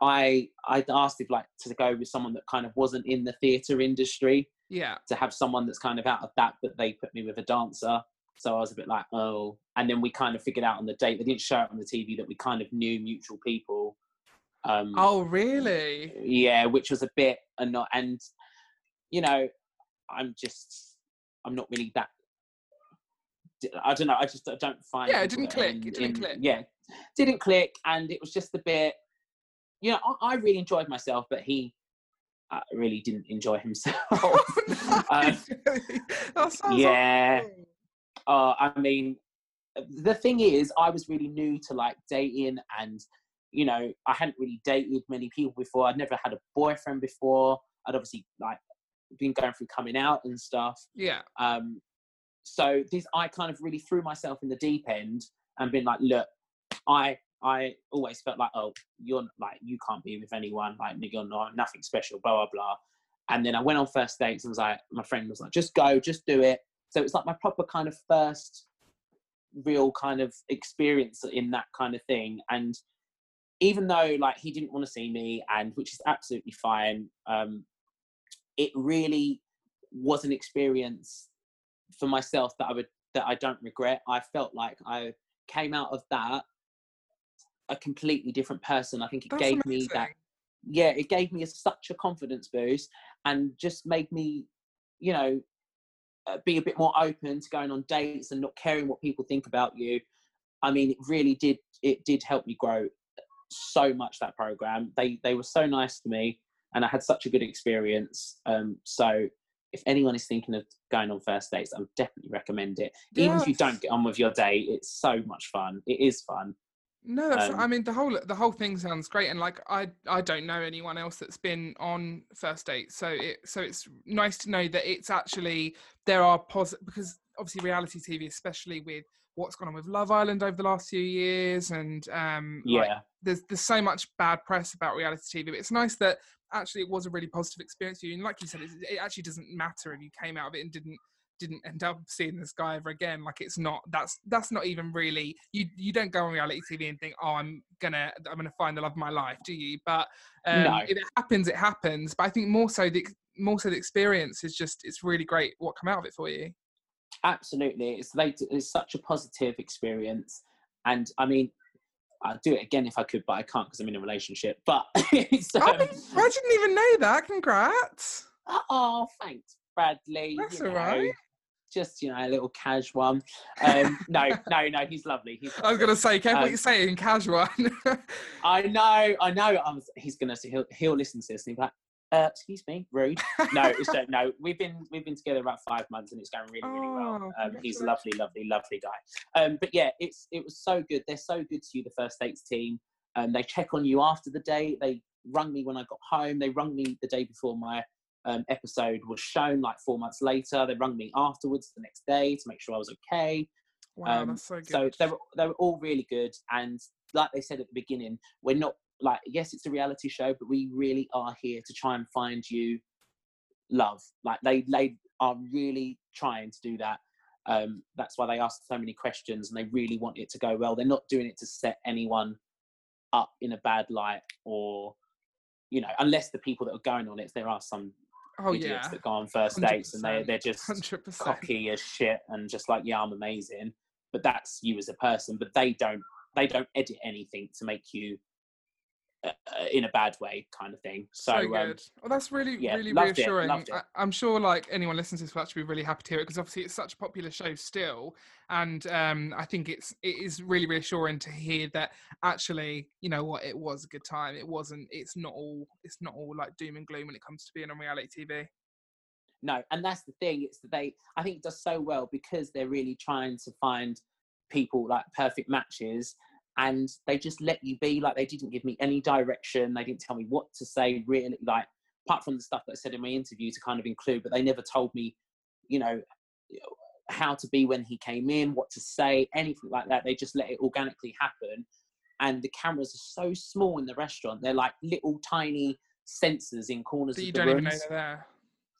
I I asked if like to go with someone that kind of wasn't in the theatre industry. Yeah. To have someone that's kind of out of that, but they put me with a dancer. So I was a bit like, oh. And then we kind of figured out on the date, they didn't show it on the TV that we kind of knew mutual people. Um, oh, really? Yeah, which was a bit annoying. And, you know, I'm just, I'm not really that. I don't know. I just I don't find. Yeah, it didn't click. In, it didn't in, click. Yeah, didn't click, and it was just a bit. You know, I, I really enjoyed myself, but he uh, really didn't enjoy himself. Oh, um, yeah. Uh, I mean, the thing is, I was really new to like dating and you know, I hadn't really dated many people before. I'd never had a boyfriend before. I'd obviously like been going through coming out and stuff. Yeah. Um, so this, I kind of really threw myself in the deep end and been like, look, I, I always felt like, oh, you're like, you can't be with anyone, like, you're not nothing special, blah blah blah. And then I went on first dates and was like, my friend was like, just go, just do it. So it's like my proper kind of first real kind of experience in that kind of thing. And even though like he didn't want to see me and which is absolutely fine um it really was an experience for myself that i would that i don't regret i felt like i came out of that a completely different person i think it That's gave amazing. me that yeah it gave me a, such a confidence boost and just made me you know uh, be a bit more open to going on dates and not caring what people think about you i mean it really did it did help me grow so much that program. They they were so nice to me, and I had such a good experience. Um, so if anyone is thinking of going on first dates, I would definitely recommend it. Yes. Even if you don't get on with your date, it's so much fun. It is fun. No, um, I mean the whole the whole thing sounds great, and like I I don't know anyone else that's been on first date, so it so it's nice to know that it's actually there are positive because obviously reality TV, especially with what's gone on with Love Island over the last few years, and um, yeah, like, there's there's so much bad press about reality TV. But it's nice that actually it was a really positive experience for you. And like you said, it, it actually doesn't matter if you came out of it and didn't didn't end up seeing this guy ever again. Like it's not that's that's not even really you you don't go on reality TV and think, oh, I'm gonna I'm gonna find the love of my life, do you? But um, no. if it happens, it happens. But I think more so the more so the experience is just it's really great what come out of it for you. Absolutely, it's like it's such a positive experience, and I mean, I'd do it again if I could, but I can't because I'm in a relationship. But um, I, I, didn't even know that. Congrats! Oh, thanks, Bradley. That's all know, right. Just you know, a little casual one. Um, no, no, no. He's lovely. He's lovely. I was gonna say, careful um, what you're saying, casual. I know, I know. I was, he's gonna. He'll, he'll listen to this and he'll be like, uh, excuse me, rude. No, it's no. We've been we've been together about five months and it's going really really well. Oh, um, he's a lovely, lovely, lovely guy. Um, but yeah, it's it was so good. They're so good to you, the first dates team. Um, they check on you after the date. They rung me when I got home. They rung me the day before my um, episode was shown, like four months later. They rung me afterwards the next day to make sure I was okay. Wow, um, that's so good. So they're they're all really good, and like they said at the beginning, we're not like yes, it's a reality show, but we really are here to try and find you love. Like they they are really trying to do that. Um, that's why they ask so many questions, and they really want it to go well. They're not doing it to set anyone up in a bad light, or you know, unless the people that are going on it, there are some oh, idiots yeah. that go on first dates and they they're just 100%. cocky as shit and just like yeah, I'm amazing. But that's you as a person. But they don't they don't edit anything to make you uh, in a bad way kind of thing. So, so um, good. Um, well that's really yeah, really reassuring. it, it. I, am sure like anyone listening to this will actually be really happy to hear it because obviously it's such a popular show still and um, i think it's it is really reassuring to hear that actually you know what it was a good time. It wasn't it's not all it's not all like doom and gloom when it comes to being on reality tv no and that's the thing it's that they i think it does so well because they're really trying to find people like perfect matches and they just let you be like they didn't give me any direction they didn't tell me what to say really like apart from the stuff that i said in my interview to kind of include but they never told me you know how to be when he came in what to say anything like that. They just let it organically happen. And the cameras are so small in the restaurant they're like little tiny sensors in corners that you of the don't even know they're there.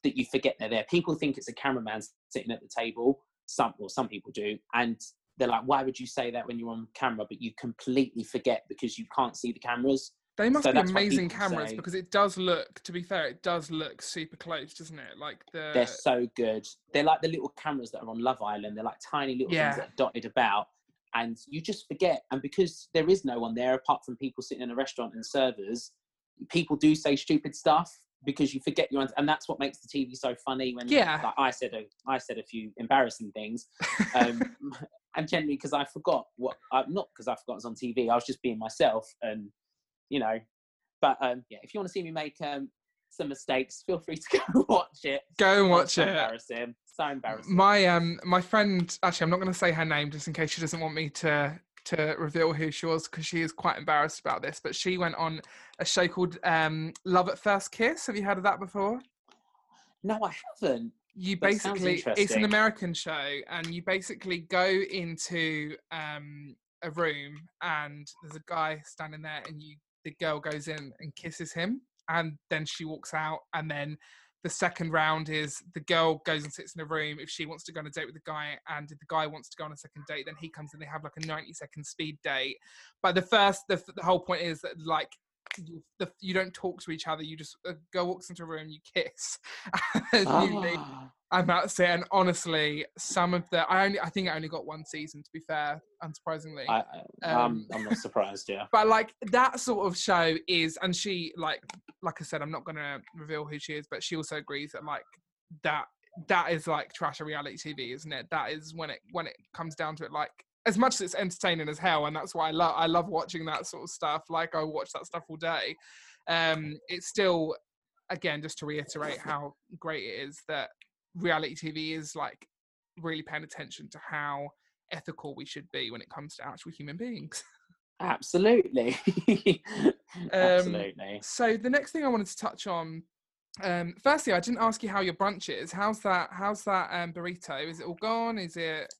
that you forget they're there. People think it's a cameraman sitting at the table some or some people do and they're like, why would you say that when you're on camera? But you completely forget because you can't see the cameras. They must so be amazing cameras say, because it does look, to be fair, it does look super close, doesn't it? Like the They're so good. They're like the little cameras that are on Love Island. They're like tiny little yeah. things that are dotted about. And you just forget. And because there is no one there apart from people sitting in a restaurant and servers, people do say stupid stuff because you forget your answer. and that's what makes the TV so funny when yeah like I said a I said a few embarrassing things um, and generally because I forgot what I'm uh, not because I forgot it was on TV I was just being myself and you know but um, yeah if you want to see me make um, some mistakes feel free to go watch it go and watch so it embarrassing so embarrassing my um my friend actually I'm not going to say her name just in case she doesn't want me to to reveal who she was because she is quite embarrassed about this. But she went on a show called um, Love at First Kiss. Have you heard of that before? No, I haven't. You basically, it's an American show, and you basically go into um, a room, and there's a guy standing there, and you the girl goes in and kisses him, and then she walks out, and then the second round is the girl goes and sits in a room if she wants to go on a date with the guy and if the guy wants to go on a second date then he comes and they have like a 90 second speed date. But the first the, the whole point is that like you, the, you don't talk to each other you just uh, go walks into a room you kiss and oh. you leave, ah. I'm about to say, and honestly, some of the I only I think I only got one season to be fair, unsurprisingly. I, um, I'm not surprised, yeah. But like that sort of show is, and she like like I said, I'm not gonna reveal who she is, but she also agrees that like that that is like trash reality TV, isn't it? That is when it when it comes down to it, like as much as it's entertaining as hell, and that's why I love I love watching that sort of stuff. Like I watch that stuff all day. Um, it's still again just to reiterate how great it is that reality TV is like really paying attention to how ethical we should be when it comes to actual human beings. Absolutely. um, Absolutely. So the next thing I wanted to touch on, um, firstly, I didn't ask you how your brunch is. How's that? How's that um, burrito? Is it all gone? Is it?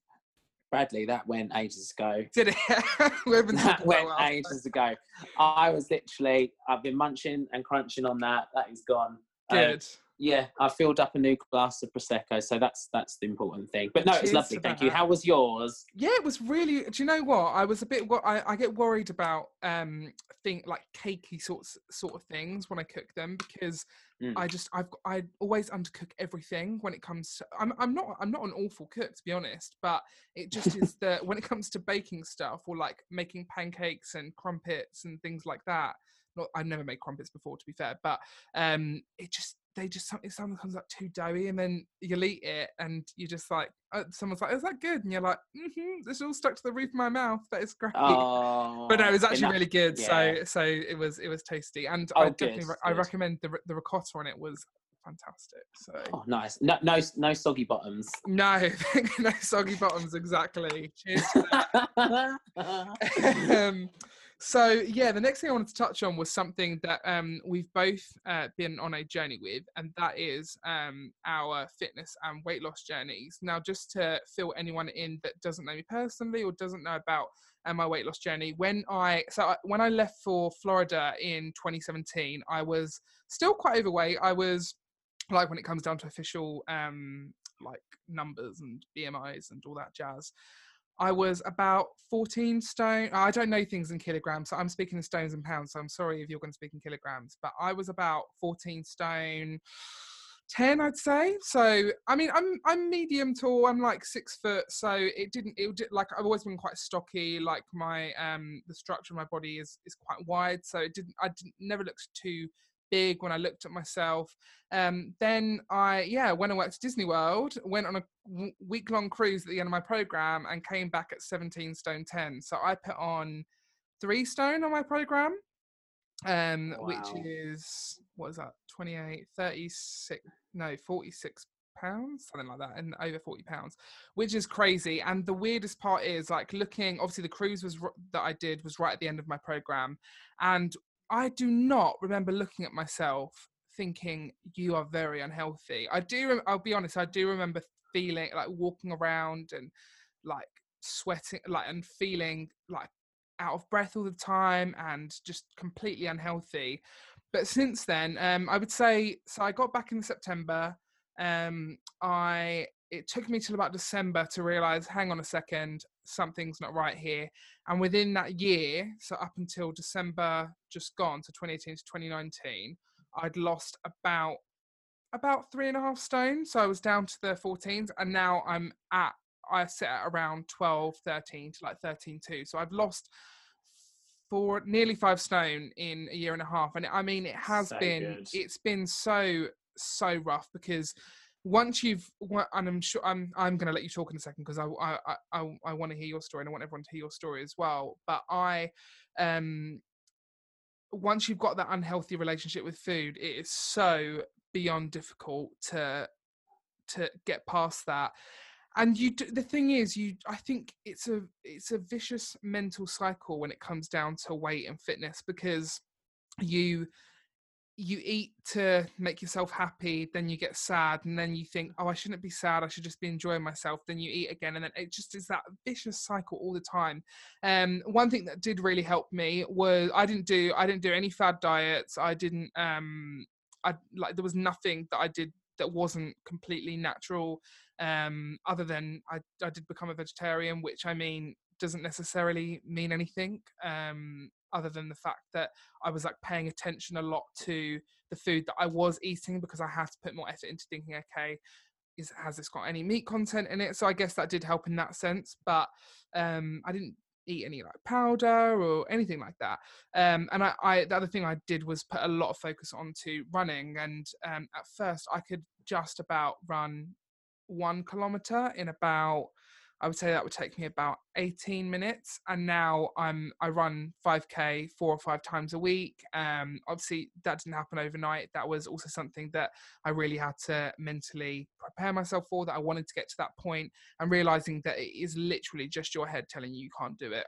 Bradley, that went ages ago. Did it? that went ages ago. I was literally, I've been munching and crunching on that. That is gone. Um, Good. Um, yeah, I filled up a new glass of prosecco, so that's that's the important thing. But no, it's lovely. Thank you. How was yours? Yeah, it was really. Do you know what? I was a bit. I, I get worried about um think like cakey sorts sort of things when I cook them because mm. I just I've I always undercook everything when it comes. to... I'm I'm not I'm not an awful cook to be honest, but it just is that when it comes to baking stuff or like making pancakes and crumpets and things like that. Not I've never made crumpets before to be fair, but um it just they just something something comes up too doughy and then you'll eat it and you're just like uh, someone's like is that good? And you're like mm-hmm, this all stuck to the roof of my mouth that is great. Oh, but no it was actually really good yeah. so so it was it was tasty. And oh, i definitely good, I recommend the the ricotta on it was fantastic so. Oh nice. No no, no soggy bottoms. No no soggy bottoms exactly. Cheers um, so yeah, the next thing I wanted to touch on was something that um, we've both uh, been on a journey with, and that is um, our fitness and weight loss journeys. Now, just to fill anyone in that doesn't know me personally or doesn't know about uh, my weight loss journey, when I so I, when I left for Florida in 2017, I was still quite overweight. I was like when it comes down to official um, like numbers and BMIs and all that jazz. I was about 14 stone. I don't know things in kilograms, so I'm speaking in stones and pounds. So I'm sorry if you're going to speak in kilograms, but I was about 14 stone. 10 i'd say so i mean i'm i'm medium tall i'm like six foot so it didn't it did like i've always been quite stocky like my um the structure of my body is is quite wide so it didn't i didn't never looked too big when I looked at myself. Um, then I, yeah, went I went to Disney World, went on a w- week long cruise at the end of my program and came back at 17 stone 10. So I put on three stone on my program, um, wow. which is, what is that, 28, 36, no, 46 pounds something like that and over 40 pounds which is crazy and the weirdest part is like looking obviously the cruise was that i did was right at the end of my program and I do not remember looking at myself thinking you are very unhealthy. I do. I'll be honest. I do remember feeling like walking around and like sweating, like and feeling like out of breath all the time and just completely unhealthy. But since then, um, I would say so. I got back in September. Um, I it took me till about December to realize, hang on a second, something's not right here. And within that year, so up until December just gone, so 2018 to 2019, I'd lost about about three and a half stone. So I was down to the 14s, and now I'm at I sit at around 12, 13 to like 13 2. So I've lost four nearly five stone in a year and a half. And I mean it has so been good. it's been so so rough because once you've and i'm sure i'm i'm going to let you talk in a second because i i i, I want to hear your story and i want everyone to hear your story as well. But i um once you've got that unhealthy relationship with food it is so beyond difficult to to get past that. And you do, the thing is you i think it's a it's a vicious mental cycle when it comes down to weight and fitness because you you eat to make yourself happy, then you get sad, and then you think, oh, I shouldn't be sad. I should just be enjoying myself. Then you eat again, and then it just is that vicious cycle all the time. Um, one thing that did really help me was I didn't do I didn't do any fad diets. I didn't um, I like there was nothing that I did that wasn't completely natural. Um, other than I I did become a vegetarian, which I mean doesn't necessarily mean anything. Um, other than the fact that I was like paying attention a lot to the food that I was eating because I had to put more effort into thinking, okay, is has this got any meat content in it? So I guess that did help in that sense. But um, I didn't eat any like powder or anything like that. Um, and I, I, the other thing I did was put a lot of focus onto running. And um, at first, I could just about run one kilometer in about I would say that would take me about 18 minutes. And now I'm I run 5k four or five times a week. Um, obviously that didn't happen overnight. That was also something that I really had to mentally prepare myself for. That I wanted to get to that point and realizing that it is literally just your head telling you you can't do it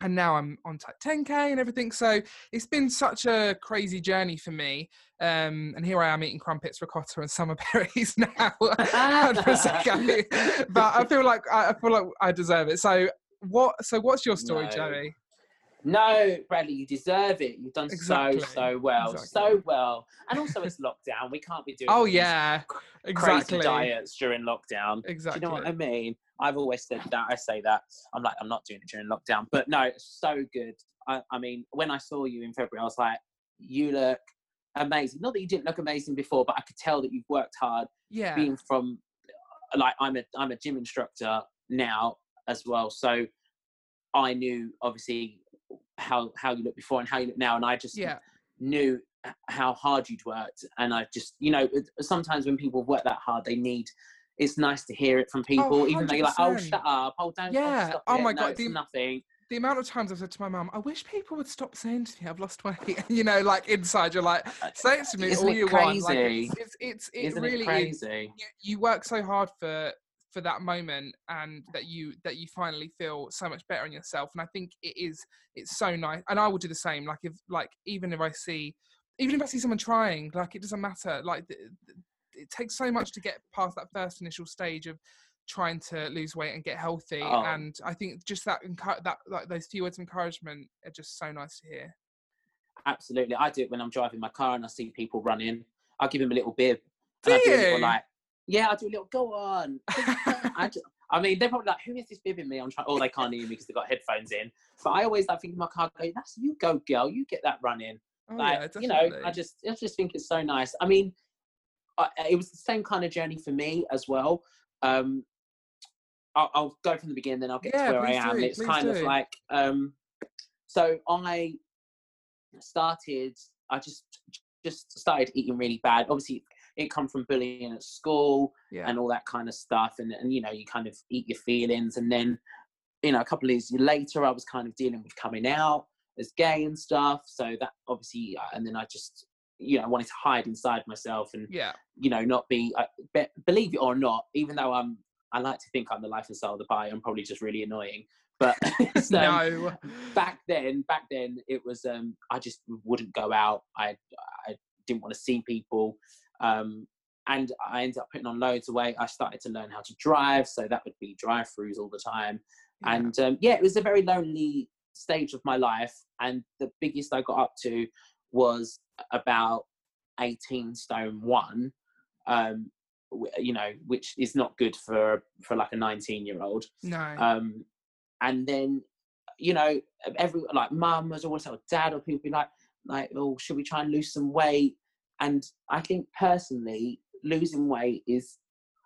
and now I'm on type 10k and everything. So it's been such a crazy journey for me. Um, and here I am eating crumpets, ricotta, and summer berries now. but I feel like I feel like I deserve it. So what? So what's your story, no. Joey? No, Bradley, you deserve it. You've done exactly. so so well, exactly. so well. And also, it's lockdown. We can't be doing. Oh yeah, exactly. Crazy diets during lockdown. Exactly. Do you know what I mean? I've always said that. I say that. I'm like, I'm not doing it during lockdown. But no, it's so good. I, I mean, when I saw you in February, I was like, you look amazing. Not that you didn't look amazing before, but I could tell that you've worked hard. Yeah. Being from, like, I'm a I'm a gym instructor now as well, so I knew obviously how how you look before and how you look now, and I just yeah. knew how hard you'd worked, and I just you know sometimes when people work that hard, they need it's nice to hear it from people, oh, even though you're like, oh, shut up, oh, don't, yeah. Oh, oh my no, god, the, nothing. The amount of times I've said to my mum, I wish people would stop saying to me, I've lost weight. you know, like inside, you're like, uh, say it to me Isn't all you crazy? want. Like, it's, it's, it's it Isn't really it crazy? Is, you, you work so hard for for that moment and that you that you finally feel so much better in yourself and i think it is it's so nice and i will do the same like if like even if i see even if i see someone trying like it doesn't matter like it takes so much to get past that first initial stage of trying to lose weight and get healthy oh. and i think just that that like those few words of encouragement are just so nice to hear absolutely i do it when i'm driving my car and i see people running i'll give them a little bib do you? like yeah i do a little go on I, just, I mean they're probably like who is this bibbing me i'm trying oh they can't hear me because they've got headphones in but i always like think in my car go that's you go girl you get that running oh, like yeah, you know i just i just think it's so nice i mean I, it was the same kind of journey for me as well um I'll, I'll, go from the beginning, then I'll get yeah, to where I am. Do, it's kind do. of like, um, so I started. I just just started eating really bad. Obviously, it come from bullying at school yeah. and all that kind of stuff, and and you know you kind of eat your feelings, and then you know a couple of years later, I was kind of dealing with coming out as gay and stuff. So that obviously, uh, and then I just you know wanted to hide inside myself and yeah you know not be I, be, believe it or not even though i'm I like to think I'm the life and style of the pie. I'm probably just really annoying. But so, no. back then, back then it was um, I just wouldn't go out. I I didn't want to see people. Um, and I ended up putting on loads of weight. I started to learn how to drive, so that would be drive-throughs all the time. Yeah. And um, yeah, it was a very lonely stage of my life. And the biggest I got up to was about 18 stone one. Um, you know, which is not good for for like a 19 year old. No. Um, and then, you know, every like mum was always or dad or people be like, like, oh, should we try and lose some weight? And I think personally, losing weight is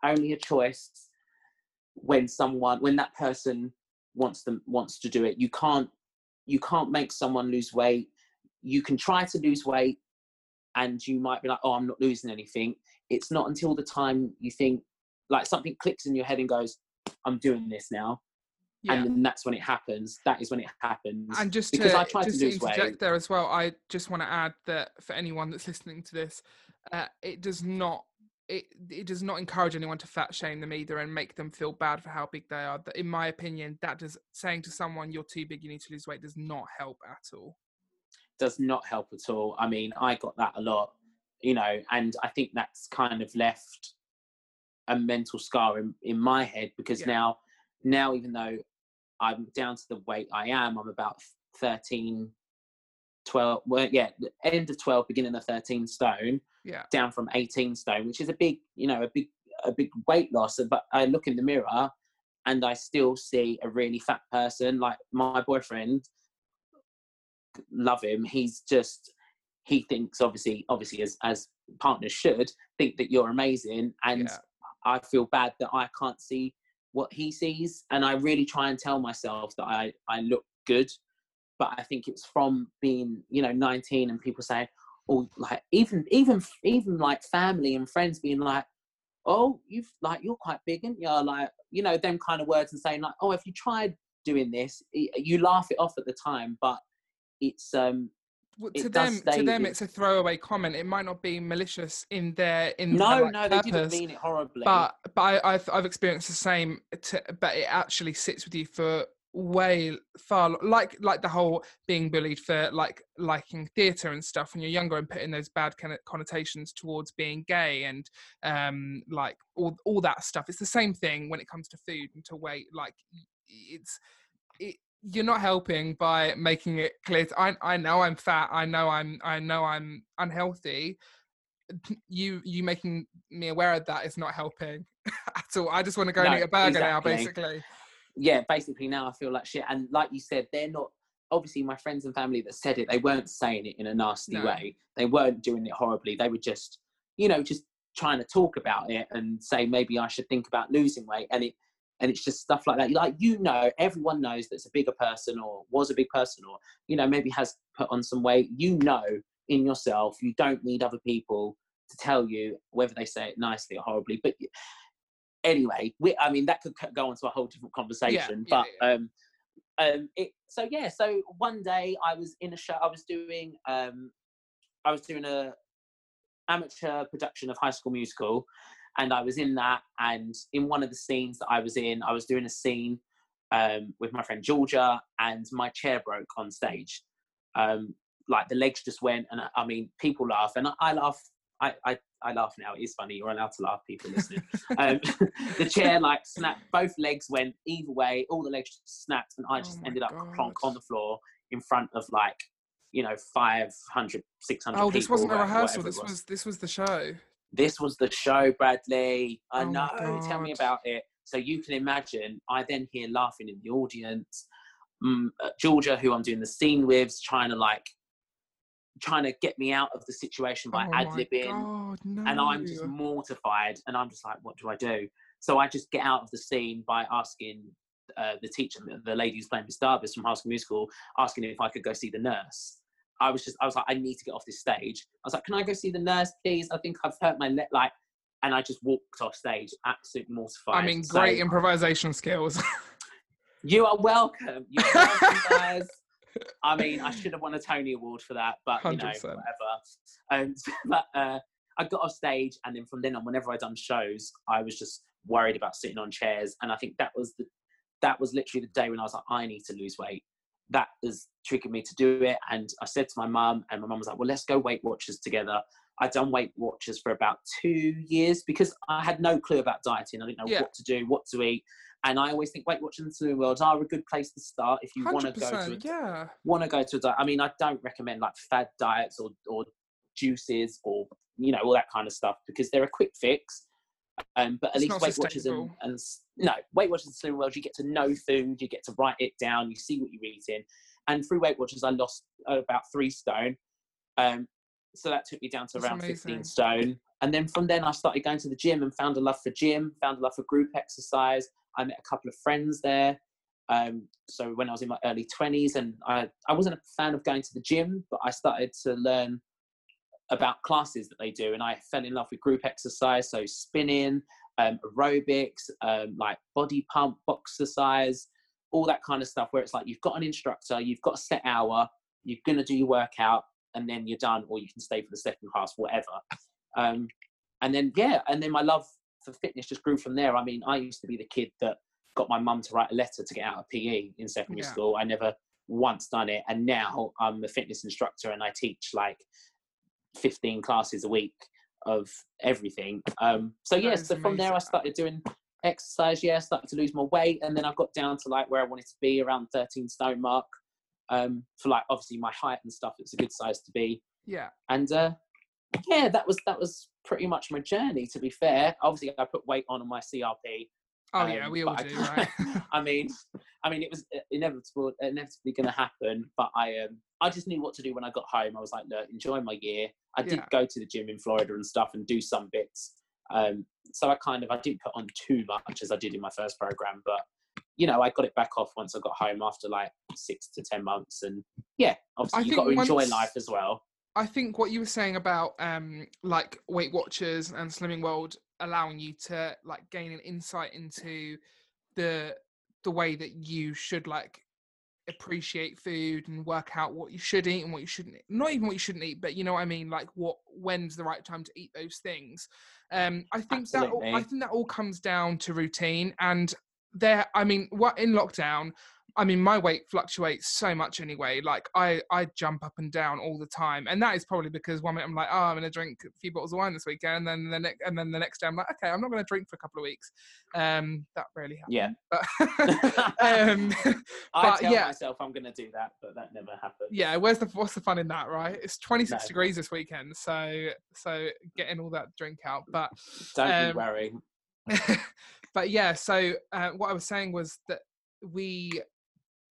only a choice when someone when that person wants them wants to do it. You can't you can't make someone lose weight. You can try to lose weight and you might be like, oh, I'm not losing anything. It's not until the time you think like something clicks in your head and goes, I'm doing this now. Yeah. And then that's when it happens. That is when it happens. And just because to, I try just to, to interject weight. there as well, I just want to add that for anyone that's listening to this, uh, it does not it it does not encourage anyone to fat shame them either and make them feel bad for how big they are. In my opinion, that does saying to someone you're too big, you need to lose weight does not help at all does not help at all. I mean, I got that a lot, you know, and I think that's kind of left a mental scar in, in my head because yeah. now, now even though I'm down to the weight I am, I'm about 13, 12, well, yeah, end of 12, beginning of 13 stone, yeah, down from 18 stone, which is a big, you know, a big, a big weight loss. Uh, but I look in the mirror and I still see a really fat person. Like my boyfriend, love him. He's just he thinks obviously obviously as as partners should think that you're amazing and yeah. I feel bad that I can't see what he sees and I really try and tell myself that I I look good but I think it's from being you know 19 and people saying or like even even even like family and friends being like oh you've like you're quite big and you're like you know them kind of words and saying like oh if you tried doing this you laugh it off at the time but it's um well, to them to them it's a throwaway comment. It might not be malicious in their in no their, like, no purpose, they didn't mean it horribly. but but I, have I've experienced the same to, but it actually sits with you for way far like like the whole being bullied for like liking theater and stuff when you're younger and putting those bad connotations towards being gay and um like all all that stuff. It's the same thing when it comes to food and to weight like it's it, you're not helping by making it clear. To, I I know I'm fat. I know I'm I know I'm unhealthy. You you making me aware of that is not helping at all. I just want to go no, and eat a burger exactly. now, basically. Yeah, basically now I feel like shit. And like you said, they're not obviously my friends and family that said it. They weren't saying it in a nasty no. way. They weren't doing it horribly. They were just you know just trying to talk about it and say maybe I should think about losing weight. And it and it's just stuff like that like you know everyone knows that's a bigger person or was a big person or you know maybe has put on some weight you know in yourself you don't need other people to tell you whether they say it nicely or horribly but anyway we, i mean that could go on to a whole different conversation yeah, but yeah. um um it so yeah so one day i was in a show i was doing um i was doing a amateur production of high school musical and I was in that. And in one of the scenes that I was in, I was doing a scene um, with my friend Georgia, and my chair broke on stage. Um, like the legs just went, and I, I mean, people laugh, and I, I laugh. I, I, I laugh now. It is funny. You're allowed to laugh, people listening. um, the chair like snapped. Both legs went either way. All the legs just snapped, and I just oh ended up plonk on the floor in front of like you know 500 600 oh this wasn't a rehearsal this was. was this was the show this was the show bradley. I oh know. Tell me about it. So you can imagine i then hear laughing in the audience. Um, georgia who i'm doing the scene with trying to like trying to get me out of the situation by oh ad-libbing. No. and i'm just mortified and i'm just like what do i do? So i just get out of the scene by asking uh, the teacher, the lady who's playing Miss Darbus from High School Musical, asking if I could go see the nurse. I was just, I was like, I need to get off this stage. I was like, can I go see the nurse, please? I think I've hurt my leg. Like, and I just walked off stage, absolutely mortified. I mean, great so, improvisation skills. you are welcome. Welcome, guys. I mean, I should have won a Tony Award for that, but you 100%. know, whatever. And but uh, I got off stage, and then from then on, whenever I done shows, I was just worried about sitting on chairs, and I think that was the that was literally the day when I was like, I need to lose weight. That has triggered me to do it. And I said to my mum, and my mum was like, Well, let's go Weight Watchers together. I'd done Weight Watchers for about two years because I had no clue about dieting. I didn't know yeah. what to do, what to eat. And I always think Weight Watchers and Slimming World are a good place to start if you want to go to a, yeah. want to go to a diet. I mean, I don't recommend like fad diets or or juices or you know all that kind of stuff because they're a quick fix um, but at it's least Weight Watchers and, and, no Weight Watchers and Slimming World, you get to know food, you get to write it down, you see what you're eating. And through Weight Watchers, I lost uh, about three stone. Um, so that took me down to That's around amazing. 15 stone. And then from then, I started going to the gym and found a love for gym, found a love for group exercise. I met a couple of friends there. Um, so when I was in my early 20s, and I, I wasn't a fan of going to the gym, but I started to learn about classes that they do, and I fell in love with group exercise, so spinning, um, aerobics, um, like body pump, boxercise, all that kind of stuff. Where it's like you've got an instructor, you've got a set hour, you're gonna do your workout, and then you're done, or you can stay for the second class, whatever. Um, and then yeah, and then my love for fitness just grew from there. I mean, I used to be the kid that got my mum to write a letter to get out of PE in secondary yeah. school. I never once done it, and now I'm a fitness instructor and I teach like 15 classes a week of everything. Um, so yeah, so from there I started doing exercise. Yeah, started to lose my weight, and then I got down to like where I wanted to be, around 13 stone mark. Um, for like obviously my height and stuff, it's a good size to be. Yeah. And uh, yeah, that was that was pretty much my journey. To be fair, obviously I put weight on on my CRP. Oh um, yeah, we all do, I, right? I mean, I mean, it was inevitable, inevitably going to happen. But I, um, I just knew what to do when I got home. I was like, look, enjoy my year. I did yeah. go to the gym in Florida and stuff and do some bits. Um, so I kind of, I didn't put on too much as I did in my first program, but you know, I got it back off once I got home after like six to ten months. And yeah, obviously you've got to enjoy once, life as well. I think what you were saying about um, like Weight Watchers and Slimming World allowing you to like gain an insight into the the way that you should like appreciate food and work out what you should eat and what you shouldn't eat. not even what you shouldn't eat but you know what i mean like what when's the right time to eat those things um i think Absolutely. that all, i think that all comes down to routine and there i mean what in lockdown I mean, my weight fluctuates so much anyway. Like I, I jump up and down all the time, and that is probably because one minute I'm like, oh, I'm gonna drink a few bottles of wine this weekend, and then the next, and then the next day I'm like, okay, I'm not gonna drink for a couple of weeks. Um, that rarely happens. Yeah. But, um, I tell yeah. myself I'm gonna do that, but that never happens. Yeah. Where's the what's the fun in that, right? It's 26 no. degrees this weekend, so so getting all that drink out. But don't um, be worrying. but yeah, so uh, what I was saying was that we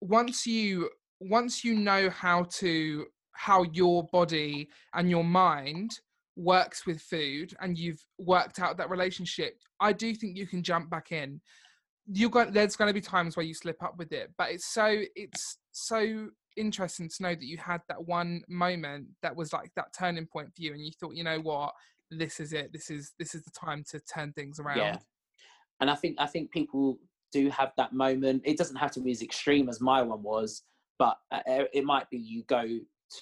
once you once you know how to how your body and your mind works with food and you've worked out that relationship i do think you can jump back in. You're going there's going to be times where you slip up with it but it's so it's so interesting to know that you had that one moment that was like that turning point for you and you thought you know what? This is it. This is this is the time to turn things around. Yeah and i think i think people do have that moment. It doesn't have to be as extreme as my one was, but uh, it might be you go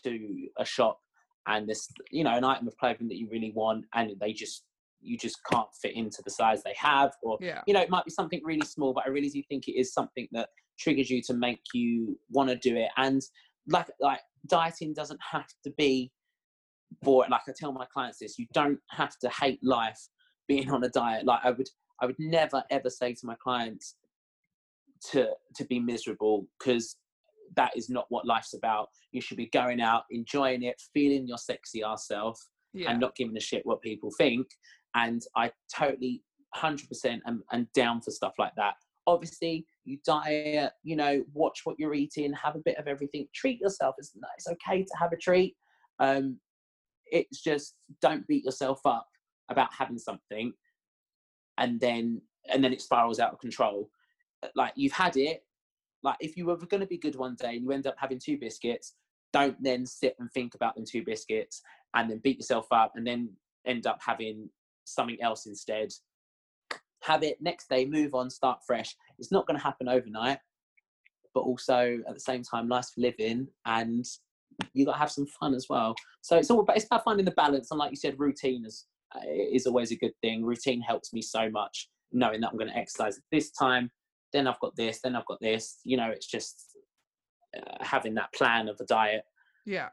to a shop and this, you know an item of clothing that you really want, and they just you just can't fit into the size they have or yeah. you know it might be something really small but i really do think it is something that triggers you to make you want to do it and like like dieting doesn't have to be for like i tell my clients this you don't have to hate life being on a diet like i would i would never ever say to my clients to to be miserable because that is not what life's about. You should be going out enjoying it feeling your sexy ass self yeah. and not giving a shit what people think. And i totally 100% am, am down for stuff like that. Obviously you diet you know watch what you're eating have a bit of everything treat yourself. It's, it's okay to have a treat. Um, it's just don't beat yourself up about having something and then and then it spirals out of control like you've had it like if you were going to be good one day and you end up having two biscuits don't then sit and think about them two biscuits and then beat yourself up and then end up having something else instead have it next day, move on, start fresh. It's not going to happen overnight, but also at the same time, nice for living, and you got to have some fun as well. So it's all about it's about finding the balance, and like you said, routine is is always a good thing. Routine helps me so much, knowing that I'm going to exercise at this time, then I've got this, then I've got this. You know, it's just uh, having that plan of the diet. Yeah.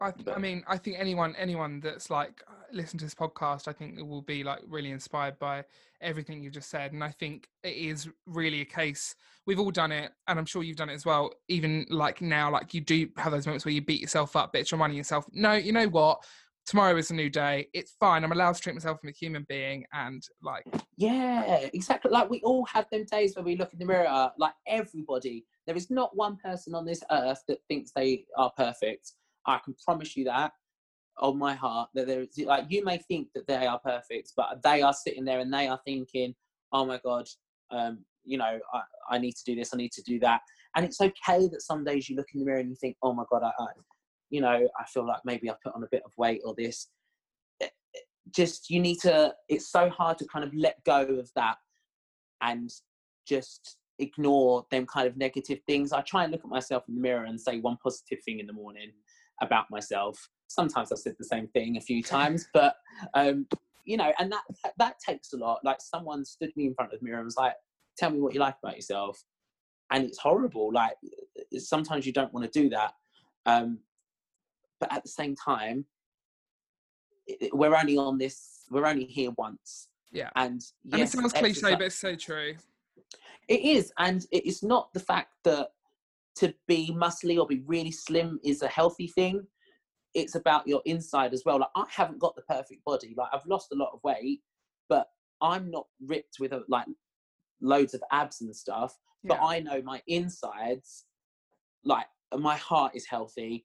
I, I mean, I think anyone anyone that's like listen to this podcast, I think it will be like really inspired by everything you've just said. And I think it is really a case we've all done it, and I'm sure you've done it as well. Even like now, like you do have those moments where you beat yourself up, but it's reminding yourself, no, you know what? Tomorrow is a new day. It's fine. I'm allowed to treat myself as a human being, and like yeah, exactly. Like we all have them days where we look in the mirror. Like everybody, there is not one person on this earth that thinks they are perfect. I can promise you that on my heart that there is like you may think that they are perfect, but they are sitting there and they are thinking, oh my god, um, you know, I, I need to do this, I need to do that, and it's okay that some days you look in the mirror and you think, oh my god, I, I you know, I feel like maybe I put on a bit of weight or this. It, it, just you need to. It's so hard to kind of let go of that and just ignore them kind of negative things. I try and look at myself in the mirror and say one positive thing in the morning about myself. Sometimes I've said the same thing a few times, but um, you know, and that that takes a lot. Like someone stood me in front of the mirror and was like, "Tell me what you like about yourself," and it's horrible. Like sometimes you don't want to do that, um, but at the same time, it, we're only on this. We're only here once. Yeah. And yes, and it sounds cliche, but it's so true. It is, and it is not the fact that to be muscly or be really slim is a healthy thing. It's about your inside as well. Like I haven't got the perfect body. Like I've lost a lot of weight, but I'm not ripped with a, like loads of abs and stuff. Yeah. But I know my insides, like my heart is healthy,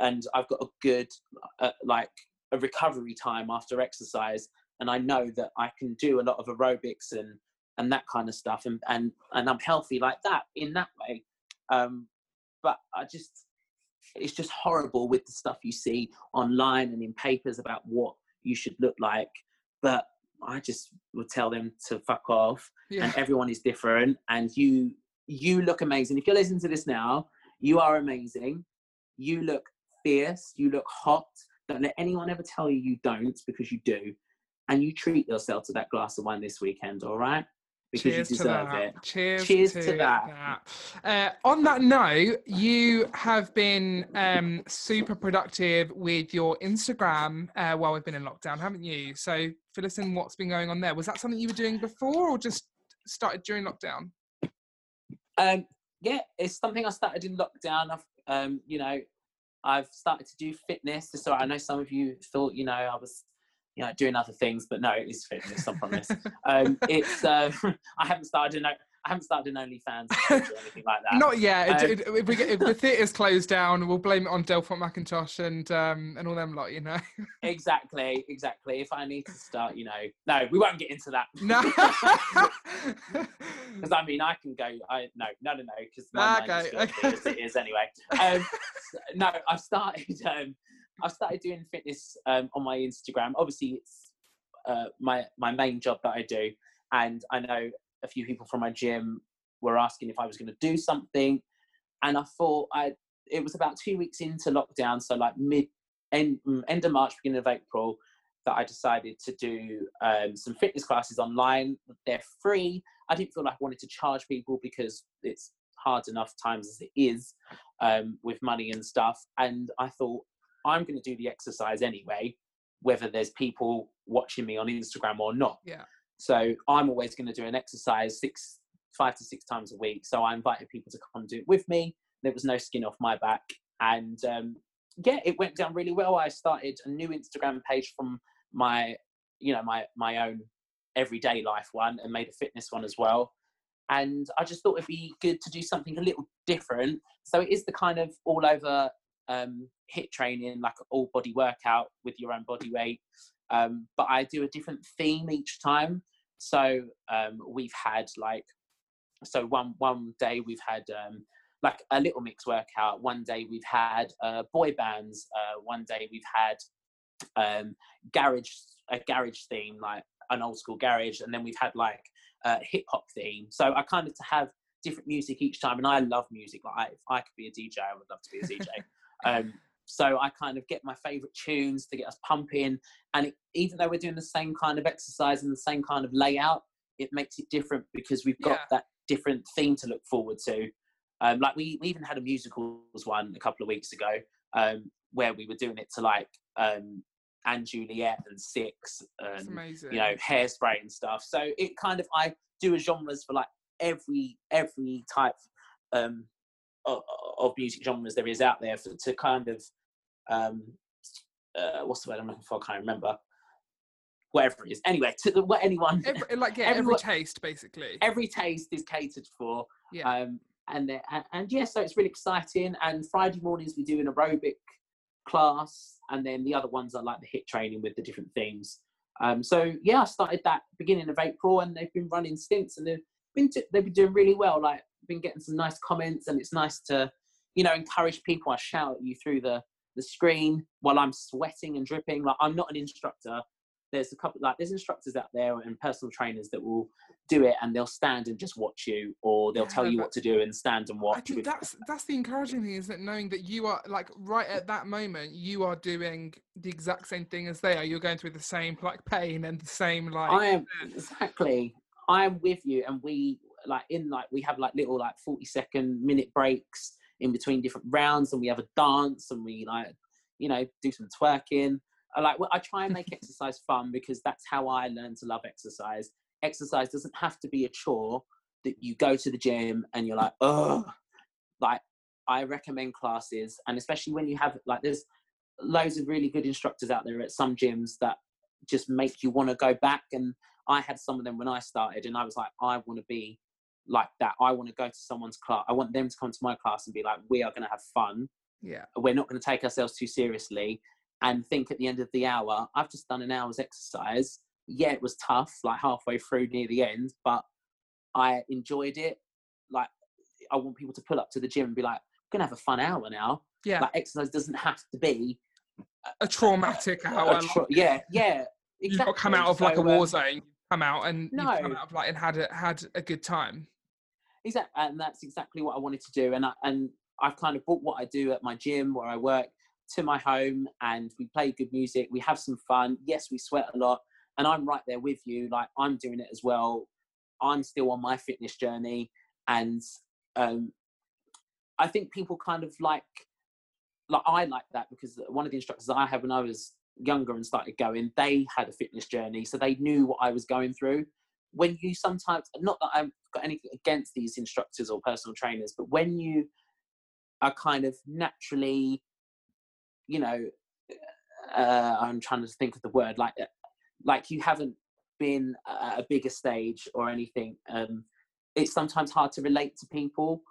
and I've got a good uh, like a recovery time after exercise, and I know that I can do a lot of aerobics and and that kind of stuff, and and and I'm healthy like that in that way. Um, but I just, it's just horrible with the stuff you see online and in papers about what you should look like. But I just would tell them to fuck off. Yeah. And everyone is different. And you, you look amazing. If you're listening to this now, you are amazing. You look fierce. You look hot. Don't let anyone ever tell you you don't because you do. And you treat yourself to that glass of wine this weekend, all right? because Cheers you deserve it. Cheers, Cheers to, to that. that. Uh, on that note, you have been um, super productive with your Instagram uh, while we've been in lockdown, haven't you? So fill us in what's been going on there. Was that something you were doing before or just started during lockdown? Um, yeah, it's something I started in lockdown. I've, um, you know, I've started to do fitness. So I know some of you thought, you know, I was you know, doing other things, but no, it's fitness, I promise. um, it's uh, I haven't started no, I haven't started an OnlyFans or anything like that. Not yet. Um, if, we get, if the theatre's closed down, we'll blame it on Delfont Mackintosh and um, and all them lot, you know. exactly, exactly. If I need to start, you know, no, we won't get into that. No. Because I mean, I can go. I no, no, no, no. Because my okay, mind okay. as it is anyway. Um, no, I've started. Um, I've started doing fitness um, on my Instagram. Obviously, it's uh, my my main job that I do, and I know a few people from my gym were asking if I was going to do something, and I thought I it was about two weeks into lockdown, so like mid end mm, end of March, beginning of April, that I decided to do um, some fitness classes online. They're free. I didn't feel like I wanted to charge people because it's hard enough times as it is um, with money and stuff. And I thought, I'm going to do the exercise anyway, whether there's people watching me on Instagram or not. Yeah. So I'm always going to do an exercise six, five to six times a week. So I invited people to come do it with me. There was no skin off my back, and um, yeah, it went down really well. I started a new Instagram page from my, you know, my my own everyday life one, and made a fitness one as well. And I just thought it'd be good to do something a little different. So it is the kind of all over um, HIIT training, like all body workout with your own body weight. Um, but I do a different theme each time. So um, we've had like, so one one day we've had um, like a little mix workout. One day we've had uh, boy bands. Uh, one day we've had um, garage a garage theme, like an old school garage, and then we've had like a hip hop theme. So I kind of to have different music each time, and I love music. Like I, if I could be a DJ, I would love to be a DJ. um, so I kind of get my favorite tunes to get us pumping, and it, even though we're doing the same kind of exercise and the same kind of layout, it makes it different because we've got yeah. that different theme to look forward to. Um, like we, we even had a musicals one a couple of weeks ago um, where we were doing it to like um, and Juliet and Six and you know Hairspray and stuff. So it kind of I do a genres for like every every type um, of, of, music genres there is out there for, to kind of um, uh, what's the word I'm looking for? I can't remember. Whatever it is. Anyway, to the, what anyone every, like yeah, every taste basically. Every taste is catered for. Yeah. Um, and, and and yeah, so it's really exciting. And Friday mornings we do an aerobic class, and then the other ones are like the HIIT training with the different themes. Um, so yeah, I started that beginning of April, and they've been running stints, and they've been they've been doing really well. Like been getting some nice comments, and it's nice to you know encourage people. I shout at you through the the screen while I'm sweating and dripping. Like I'm not an instructor, there's a couple like there's instructors out there and personal trainers that will do it and they'll stand and just watch you or they'll yeah, tell you what to do and stand and watch. I think that's that's the encouraging thing, is that? Knowing that you are like right at that moment, you are doing the exact same thing as they are. You're going through the same like pain and the same like. I am exactly. I am with you, and we like in like we have like little like forty second minute breaks in between different rounds, and we have a dance, and we like you know do some twerking I like well, I try and make exercise fun because that's how I learned to love exercise. Exercise doesn't have to be a chore that you go to the gym and you're like, oh, like I recommend classes, and especially when you have like there's loads of really good instructors out there at some gyms that just make you want to go back. And I had some of them when I started, and I was like, I want to be like that. I want to go to someone's class. I want them to come to my class and be like, we are going to have fun. Yeah, we're not going to take ourselves too seriously and think at the end of the hour, I've just done an hour's exercise. Yeah, it was tough, like halfway through near the end, but I enjoyed it. Like, I want people to pull up to the gym and be like, I'm gonna have a fun hour now. Yeah. Like, exercise doesn't have to be a traumatic hour. A tra- yeah, yeah. Exactly. You've got come out of like a war um, zone, come out and no. come out of like and had a, had a good time. Exactly, and that's exactly what I wanted to do. And I, and I've kind of brought what I do at my gym where I work to my home and we play good music. We have some fun. Yes, we sweat a lot. And I'm right there with you. Like I'm doing it as well. I'm still on my fitness journey. And um, I think people kind of like, like I like that because one of the instructors I had when I was younger and started going, they had a fitness journey. So they knew what I was going through. When you sometimes, not that I've got anything against these instructors or personal trainers, but when you are kind of naturally you know, uh, I'm trying to think of the word like uh, like you haven't been at a bigger stage or anything. Um, it's sometimes hard to relate to people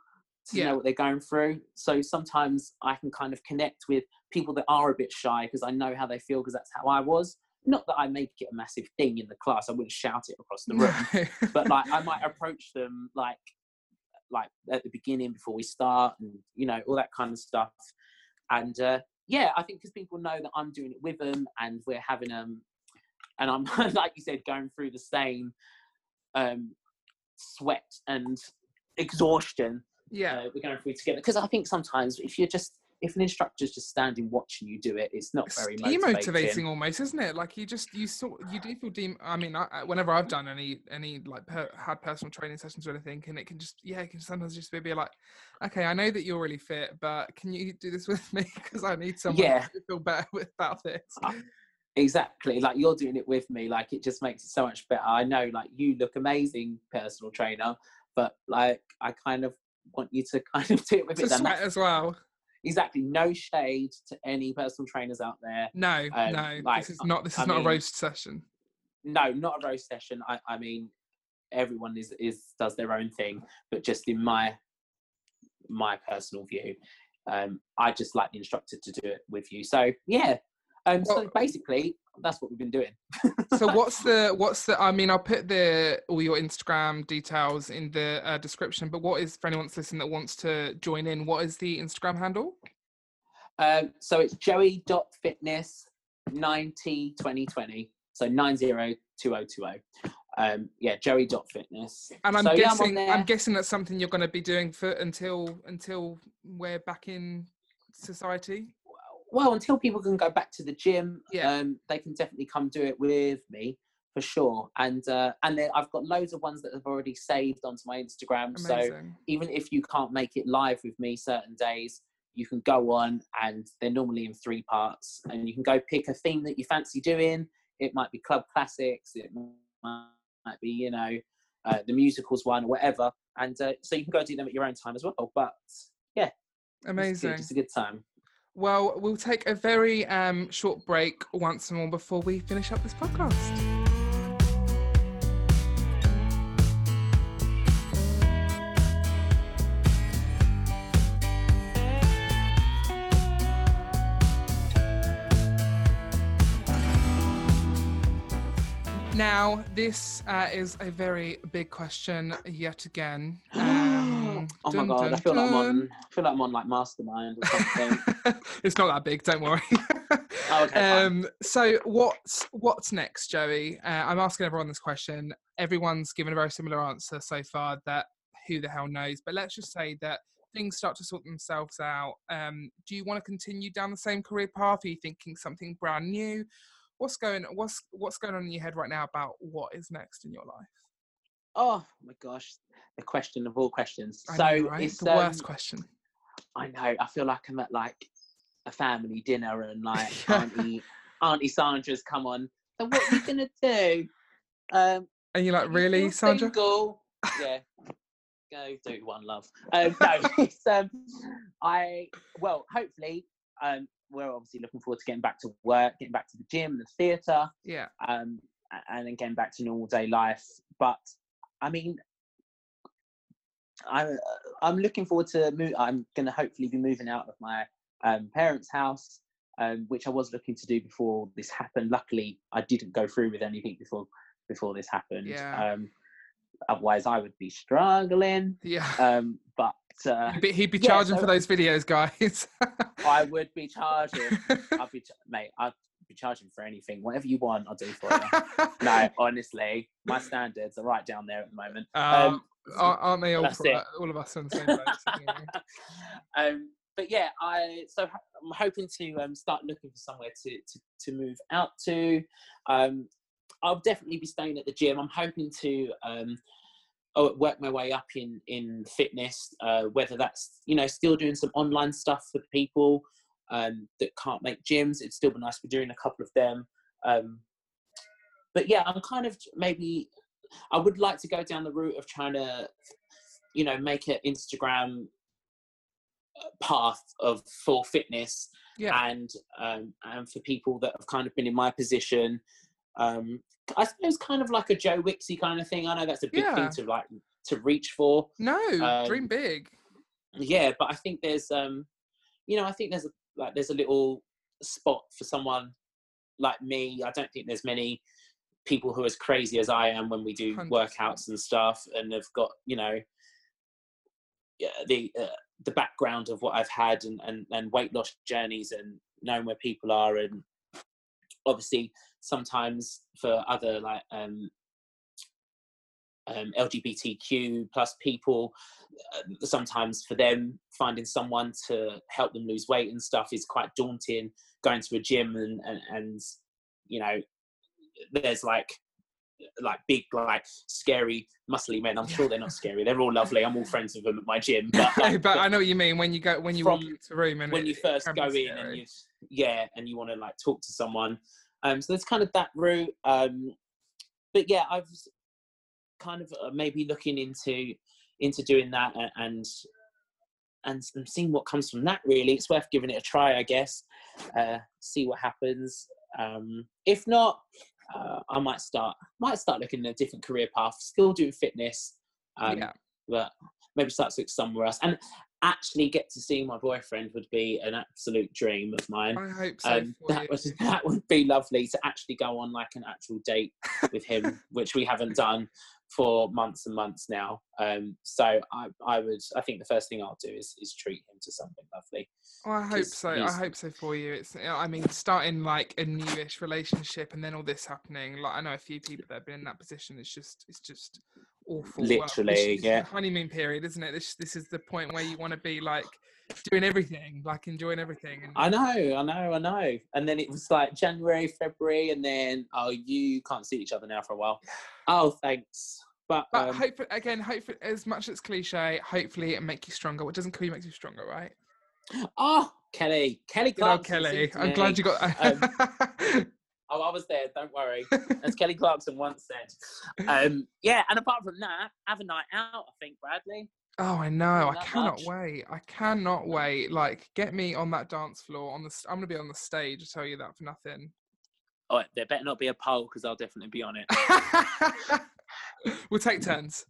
to yeah. know what they're going through. So sometimes I can kind of connect with people that are a bit shy because I know how they feel because that's how I was. Not that I make it a massive thing in the class. I wouldn't shout it across the room, but like I might approach them like like at the beginning before we start and you know all that kind of stuff. And uh, yeah, I think because people know that I'm doing it with them and we're having um, and I'm like you said, going through the same um, sweat and exhaustion. Yeah, uh, we're going through together because I think sometimes if you're just if an instructor's just standing watching you do it, it's not it's very demotivating, almost, isn't it? Like you just you sort you do feel dem. I mean, I, whenever I've done any any like per, had personal training sessions or anything, and it can just yeah, it can sometimes just be like, okay, I know that you're really fit, but can you do this with me because I need someone yeah. to feel better about this. Exactly like you're doing it with me like it just makes it so much better i know like you look amazing personal trainer but like i kind of want you to kind of do it with to it as well exactly no shade to any personal trainers out there. No um, no like, this is not this is I not mean, a roast session. No not a roast session. I i mean everyone is is does their own thing but just in my my personal view um i just like the instructor to do it with you. So yeah um, well, so basically, that's what we've been doing. so what's the what's the? I mean, I'll put the all your Instagram details in the uh, description. But what is for anyone listening that wants to join in? What is the Instagram handle? Um, so it's Joey joey.fitness 90 2020. So 902020. Um, yeah, joey.fitness. And I'm so, guessing yeah, I'm, I'm, guessing that's something you're going to be doing for until until we're back in society well, until people can go back to the gym, yeah. um, they can definitely come do it with me for sure. And uh, and then I've got loads of ones that have already saved onto my Instagram. Amazing. So even if you can't make it live with me certain days, you can go on and they're normally in three parts, and you can go pick a theme that you fancy doing. It might be club classics. It might be you know uh, the musicals one or whatever. And uh, so you can go do them at your own time as well. But yeah, amazing. It's, it's a good time. Well, we'll take a very um, short break once more before we finish up this podcast. Now, this uh, is a very big question yet again. Um, oh dun, my god, I feel like I'm on. I feel like I'm on like Mastermind or something. it's not that big, don't worry. oh, okay, um, so what's what's next, Joey? Uh, I'm asking everyone this question. Everyone's given a very similar answer so far. That who the hell knows? But let's just say that things start to sort themselves out. Um, do you want to continue down the same career path? Are you thinking something brand new? what's going what's what's going on in your head right now about what is next in your life? Oh my gosh, the question of all questions. I so know, right? it's the um, worst question. I know. I feel like I'm at like a family dinner and like Auntie Auntie Sandra's come on. So what are you gonna do? Um, and you're like, really, Sandra? Single? yeah. Go do one, love. Um, no, it's, um, I well, hopefully, um, we're obviously looking forward to getting back to work, getting back to the gym, the theatre, yeah, um, and then getting back to normal day life. But I mean, I'm I'm looking forward to move. I'm going to hopefully be moving out of my um, parents' house, um, which I was looking to do before this happened. Luckily, I didn't go through with anything before before this happened. Yeah. Um, otherwise, I would be struggling. Yeah. Um, but uh, he'd be, he'd be charging yeah, so for those videos, guys. I would be charging. I'd be, mate. I'd be charging for anything, whatever you want. I'll do for you. no, honestly, my standards are right down there at the moment. Um, um, aren't they all? all of us on the same boat. um, but yeah, I so I'm hoping to um, start looking for somewhere to to, to move out to. Um, I'll definitely be staying at the gym. I'm hoping to um, oh, work my way up in in fitness. Uh, whether that's you know still doing some online stuff for people um, that can't make gyms, it'd still be nice to be doing a couple of them. Um, but yeah, I'm kind of maybe I would like to go down the route of trying to you know make an Instagram uh, path of for fitness yeah. and um, and for people that have kind of been in my position um, I suppose kind of like a Joe Wixie kind of thing. I know that's a big yeah. thing to like to reach for. No, um, dream big. Yeah, but I think there's um, you know, I think there's a like there's a little spot for someone like me. I don't think there's many people who are as crazy as I am when we do 100%. workouts and stuff, and have got you know, yeah, the uh, the background of what I've had and, and and weight loss journeys and knowing where people are and obviously sometimes for other like um um, LGBTQ plus people. Uh, sometimes for them, finding someone to help them lose weight and stuff is quite daunting. Going to a gym and and, and you know, there's like like big, like scary, muscly men. I'm sure they're not scary. They're all lovely. I'm all friends with them at my gym. But, like, but I know what you mean when you go when you walk into a room and when it, you first go in and you yeah, and you want to like talk to someone. Um, so there's kind of that route. Um, but yeah, I've kind of uh, maybe looking into into doing that and and, and seeing what comes from that. Really, it's worth giving it a try, I guess. Uh, see what happens. Um, if not, uh, I might start might start looking at a different career path. Still doing fitness, um, yeah. but maybe start to look somewhere else. And actually get to see my boyfriend would be an absolute dream of mine. I hope so. Um, that you. was that would be lovely to actually go on like an actual date with him, which we haven't done for months and months now. Um, so I, I would, I think the first thing I'll do is, is treat him to something lovely. Well, I hope so. I hope so for you. It's, I mean, starting like a newish relationship and then all this happening. Like I know a few people that have been in that position. It's just, it's just awful. Literally, well, this, yeah. honeymoon period, isn't it? This, this is the point where you want to be like doing everything, like enjoying everything. And... I know, I know, I know. And then it was like January, February, and then oh, you can't see each other now for a while. Oh, thanks. But, but um, hopefully, again, hopefully, as much as cliche, hopefully it make you stronger. What doesn't kill you makes you stronger, right? Oh, Kelly, Kelly Clarkson. Kelly, I'm glad you got. um, oh, I was there. Don't worry. As Kelly Clarkson once said. Um, yeah, and apart from that, have a night out. I think Bradley. Oh, I know. I cannot much. wait. I cannot wait. Like, get me on that dance floor. On the, I'm gonna be on the stage. I tell you that for nothing. Oh, there better not be a poll because I'll definitely be on it. we'll take turns.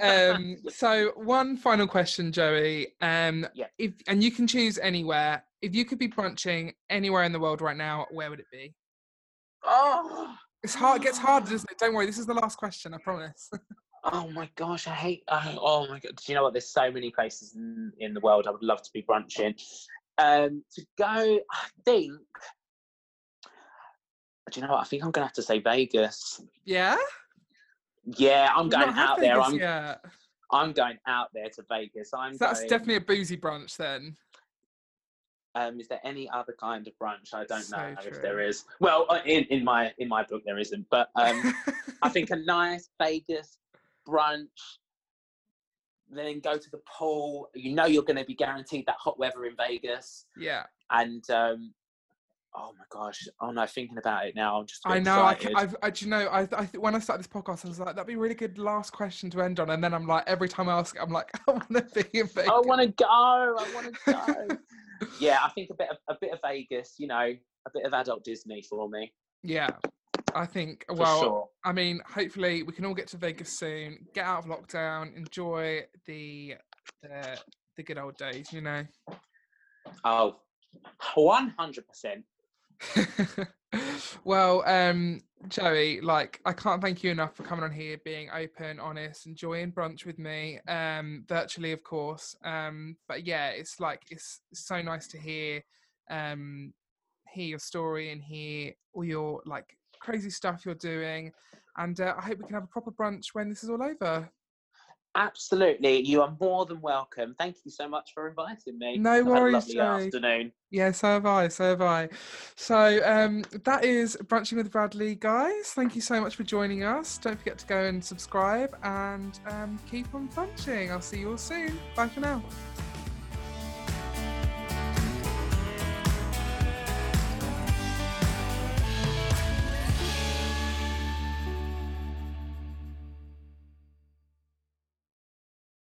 um, so one final question, Joey. Um, yeah. If and you can choose anywhere. If you could be brunching anywhere in the world right now, where would it be? Oh, it's hard. It gets harder, doesn't it? Don't worry. This is the last question. I promise. Oh my gosh, I hate. Oh, oh my god. Do you know what? There's so many places in, in the world I would love to be brunching. Um, to go, I think do you know what? I think I'm gonna have to say Vegas. Yeah. Yeah, I'm going out there. I'm. Yet. I'm going out there to Vegas. I'm. So that's going, definitely a boozy brunch then. Um, is there any other kind of brunch? I don't so know true. if there is. Well, uh, in, in my in my book there isn't, but um, I think a nice Vegas brunch. Then go to the pool. You know you're going to be guaranteed that hot weather in Vegas. Yeah. And um, oh my gosh oh no thinking about it now i'm just i know I, I've, I, you know I, I when i started this podcast i was like that'd be a really good last question to end on and then i'm like every time i ask i'm like i want to be in vegas i want to go i want to go yeah i think a bit of a bit of vegas you know a bit of adult disney for me yeah I think well sure. I mean hopefully we can all get to Vegas soon get out of lockdown enjoy the the the good old days you know oh 100% well, um, Joey, like I can't thank you enough for coming on here, being open, honest, enjoying brunch with me, um, virtually, of course. Um, but yeah, it's like it's so nice to hear, um, hear your story and hear all your like crazy stuff you're doing. And uh, I hope we can have a proper brunch when this is all over. Absolutely. You are more than welcome. Thank you so much for inviting me. No I've worries. Lovely afternoon. Yeah, so have I. So have I. So um, that is Brunching with Bradley, guys. Thank you so much for joining us. Don't forget to go and subscribe and um, keep on brunching. I'll see you all soon. Bye for now.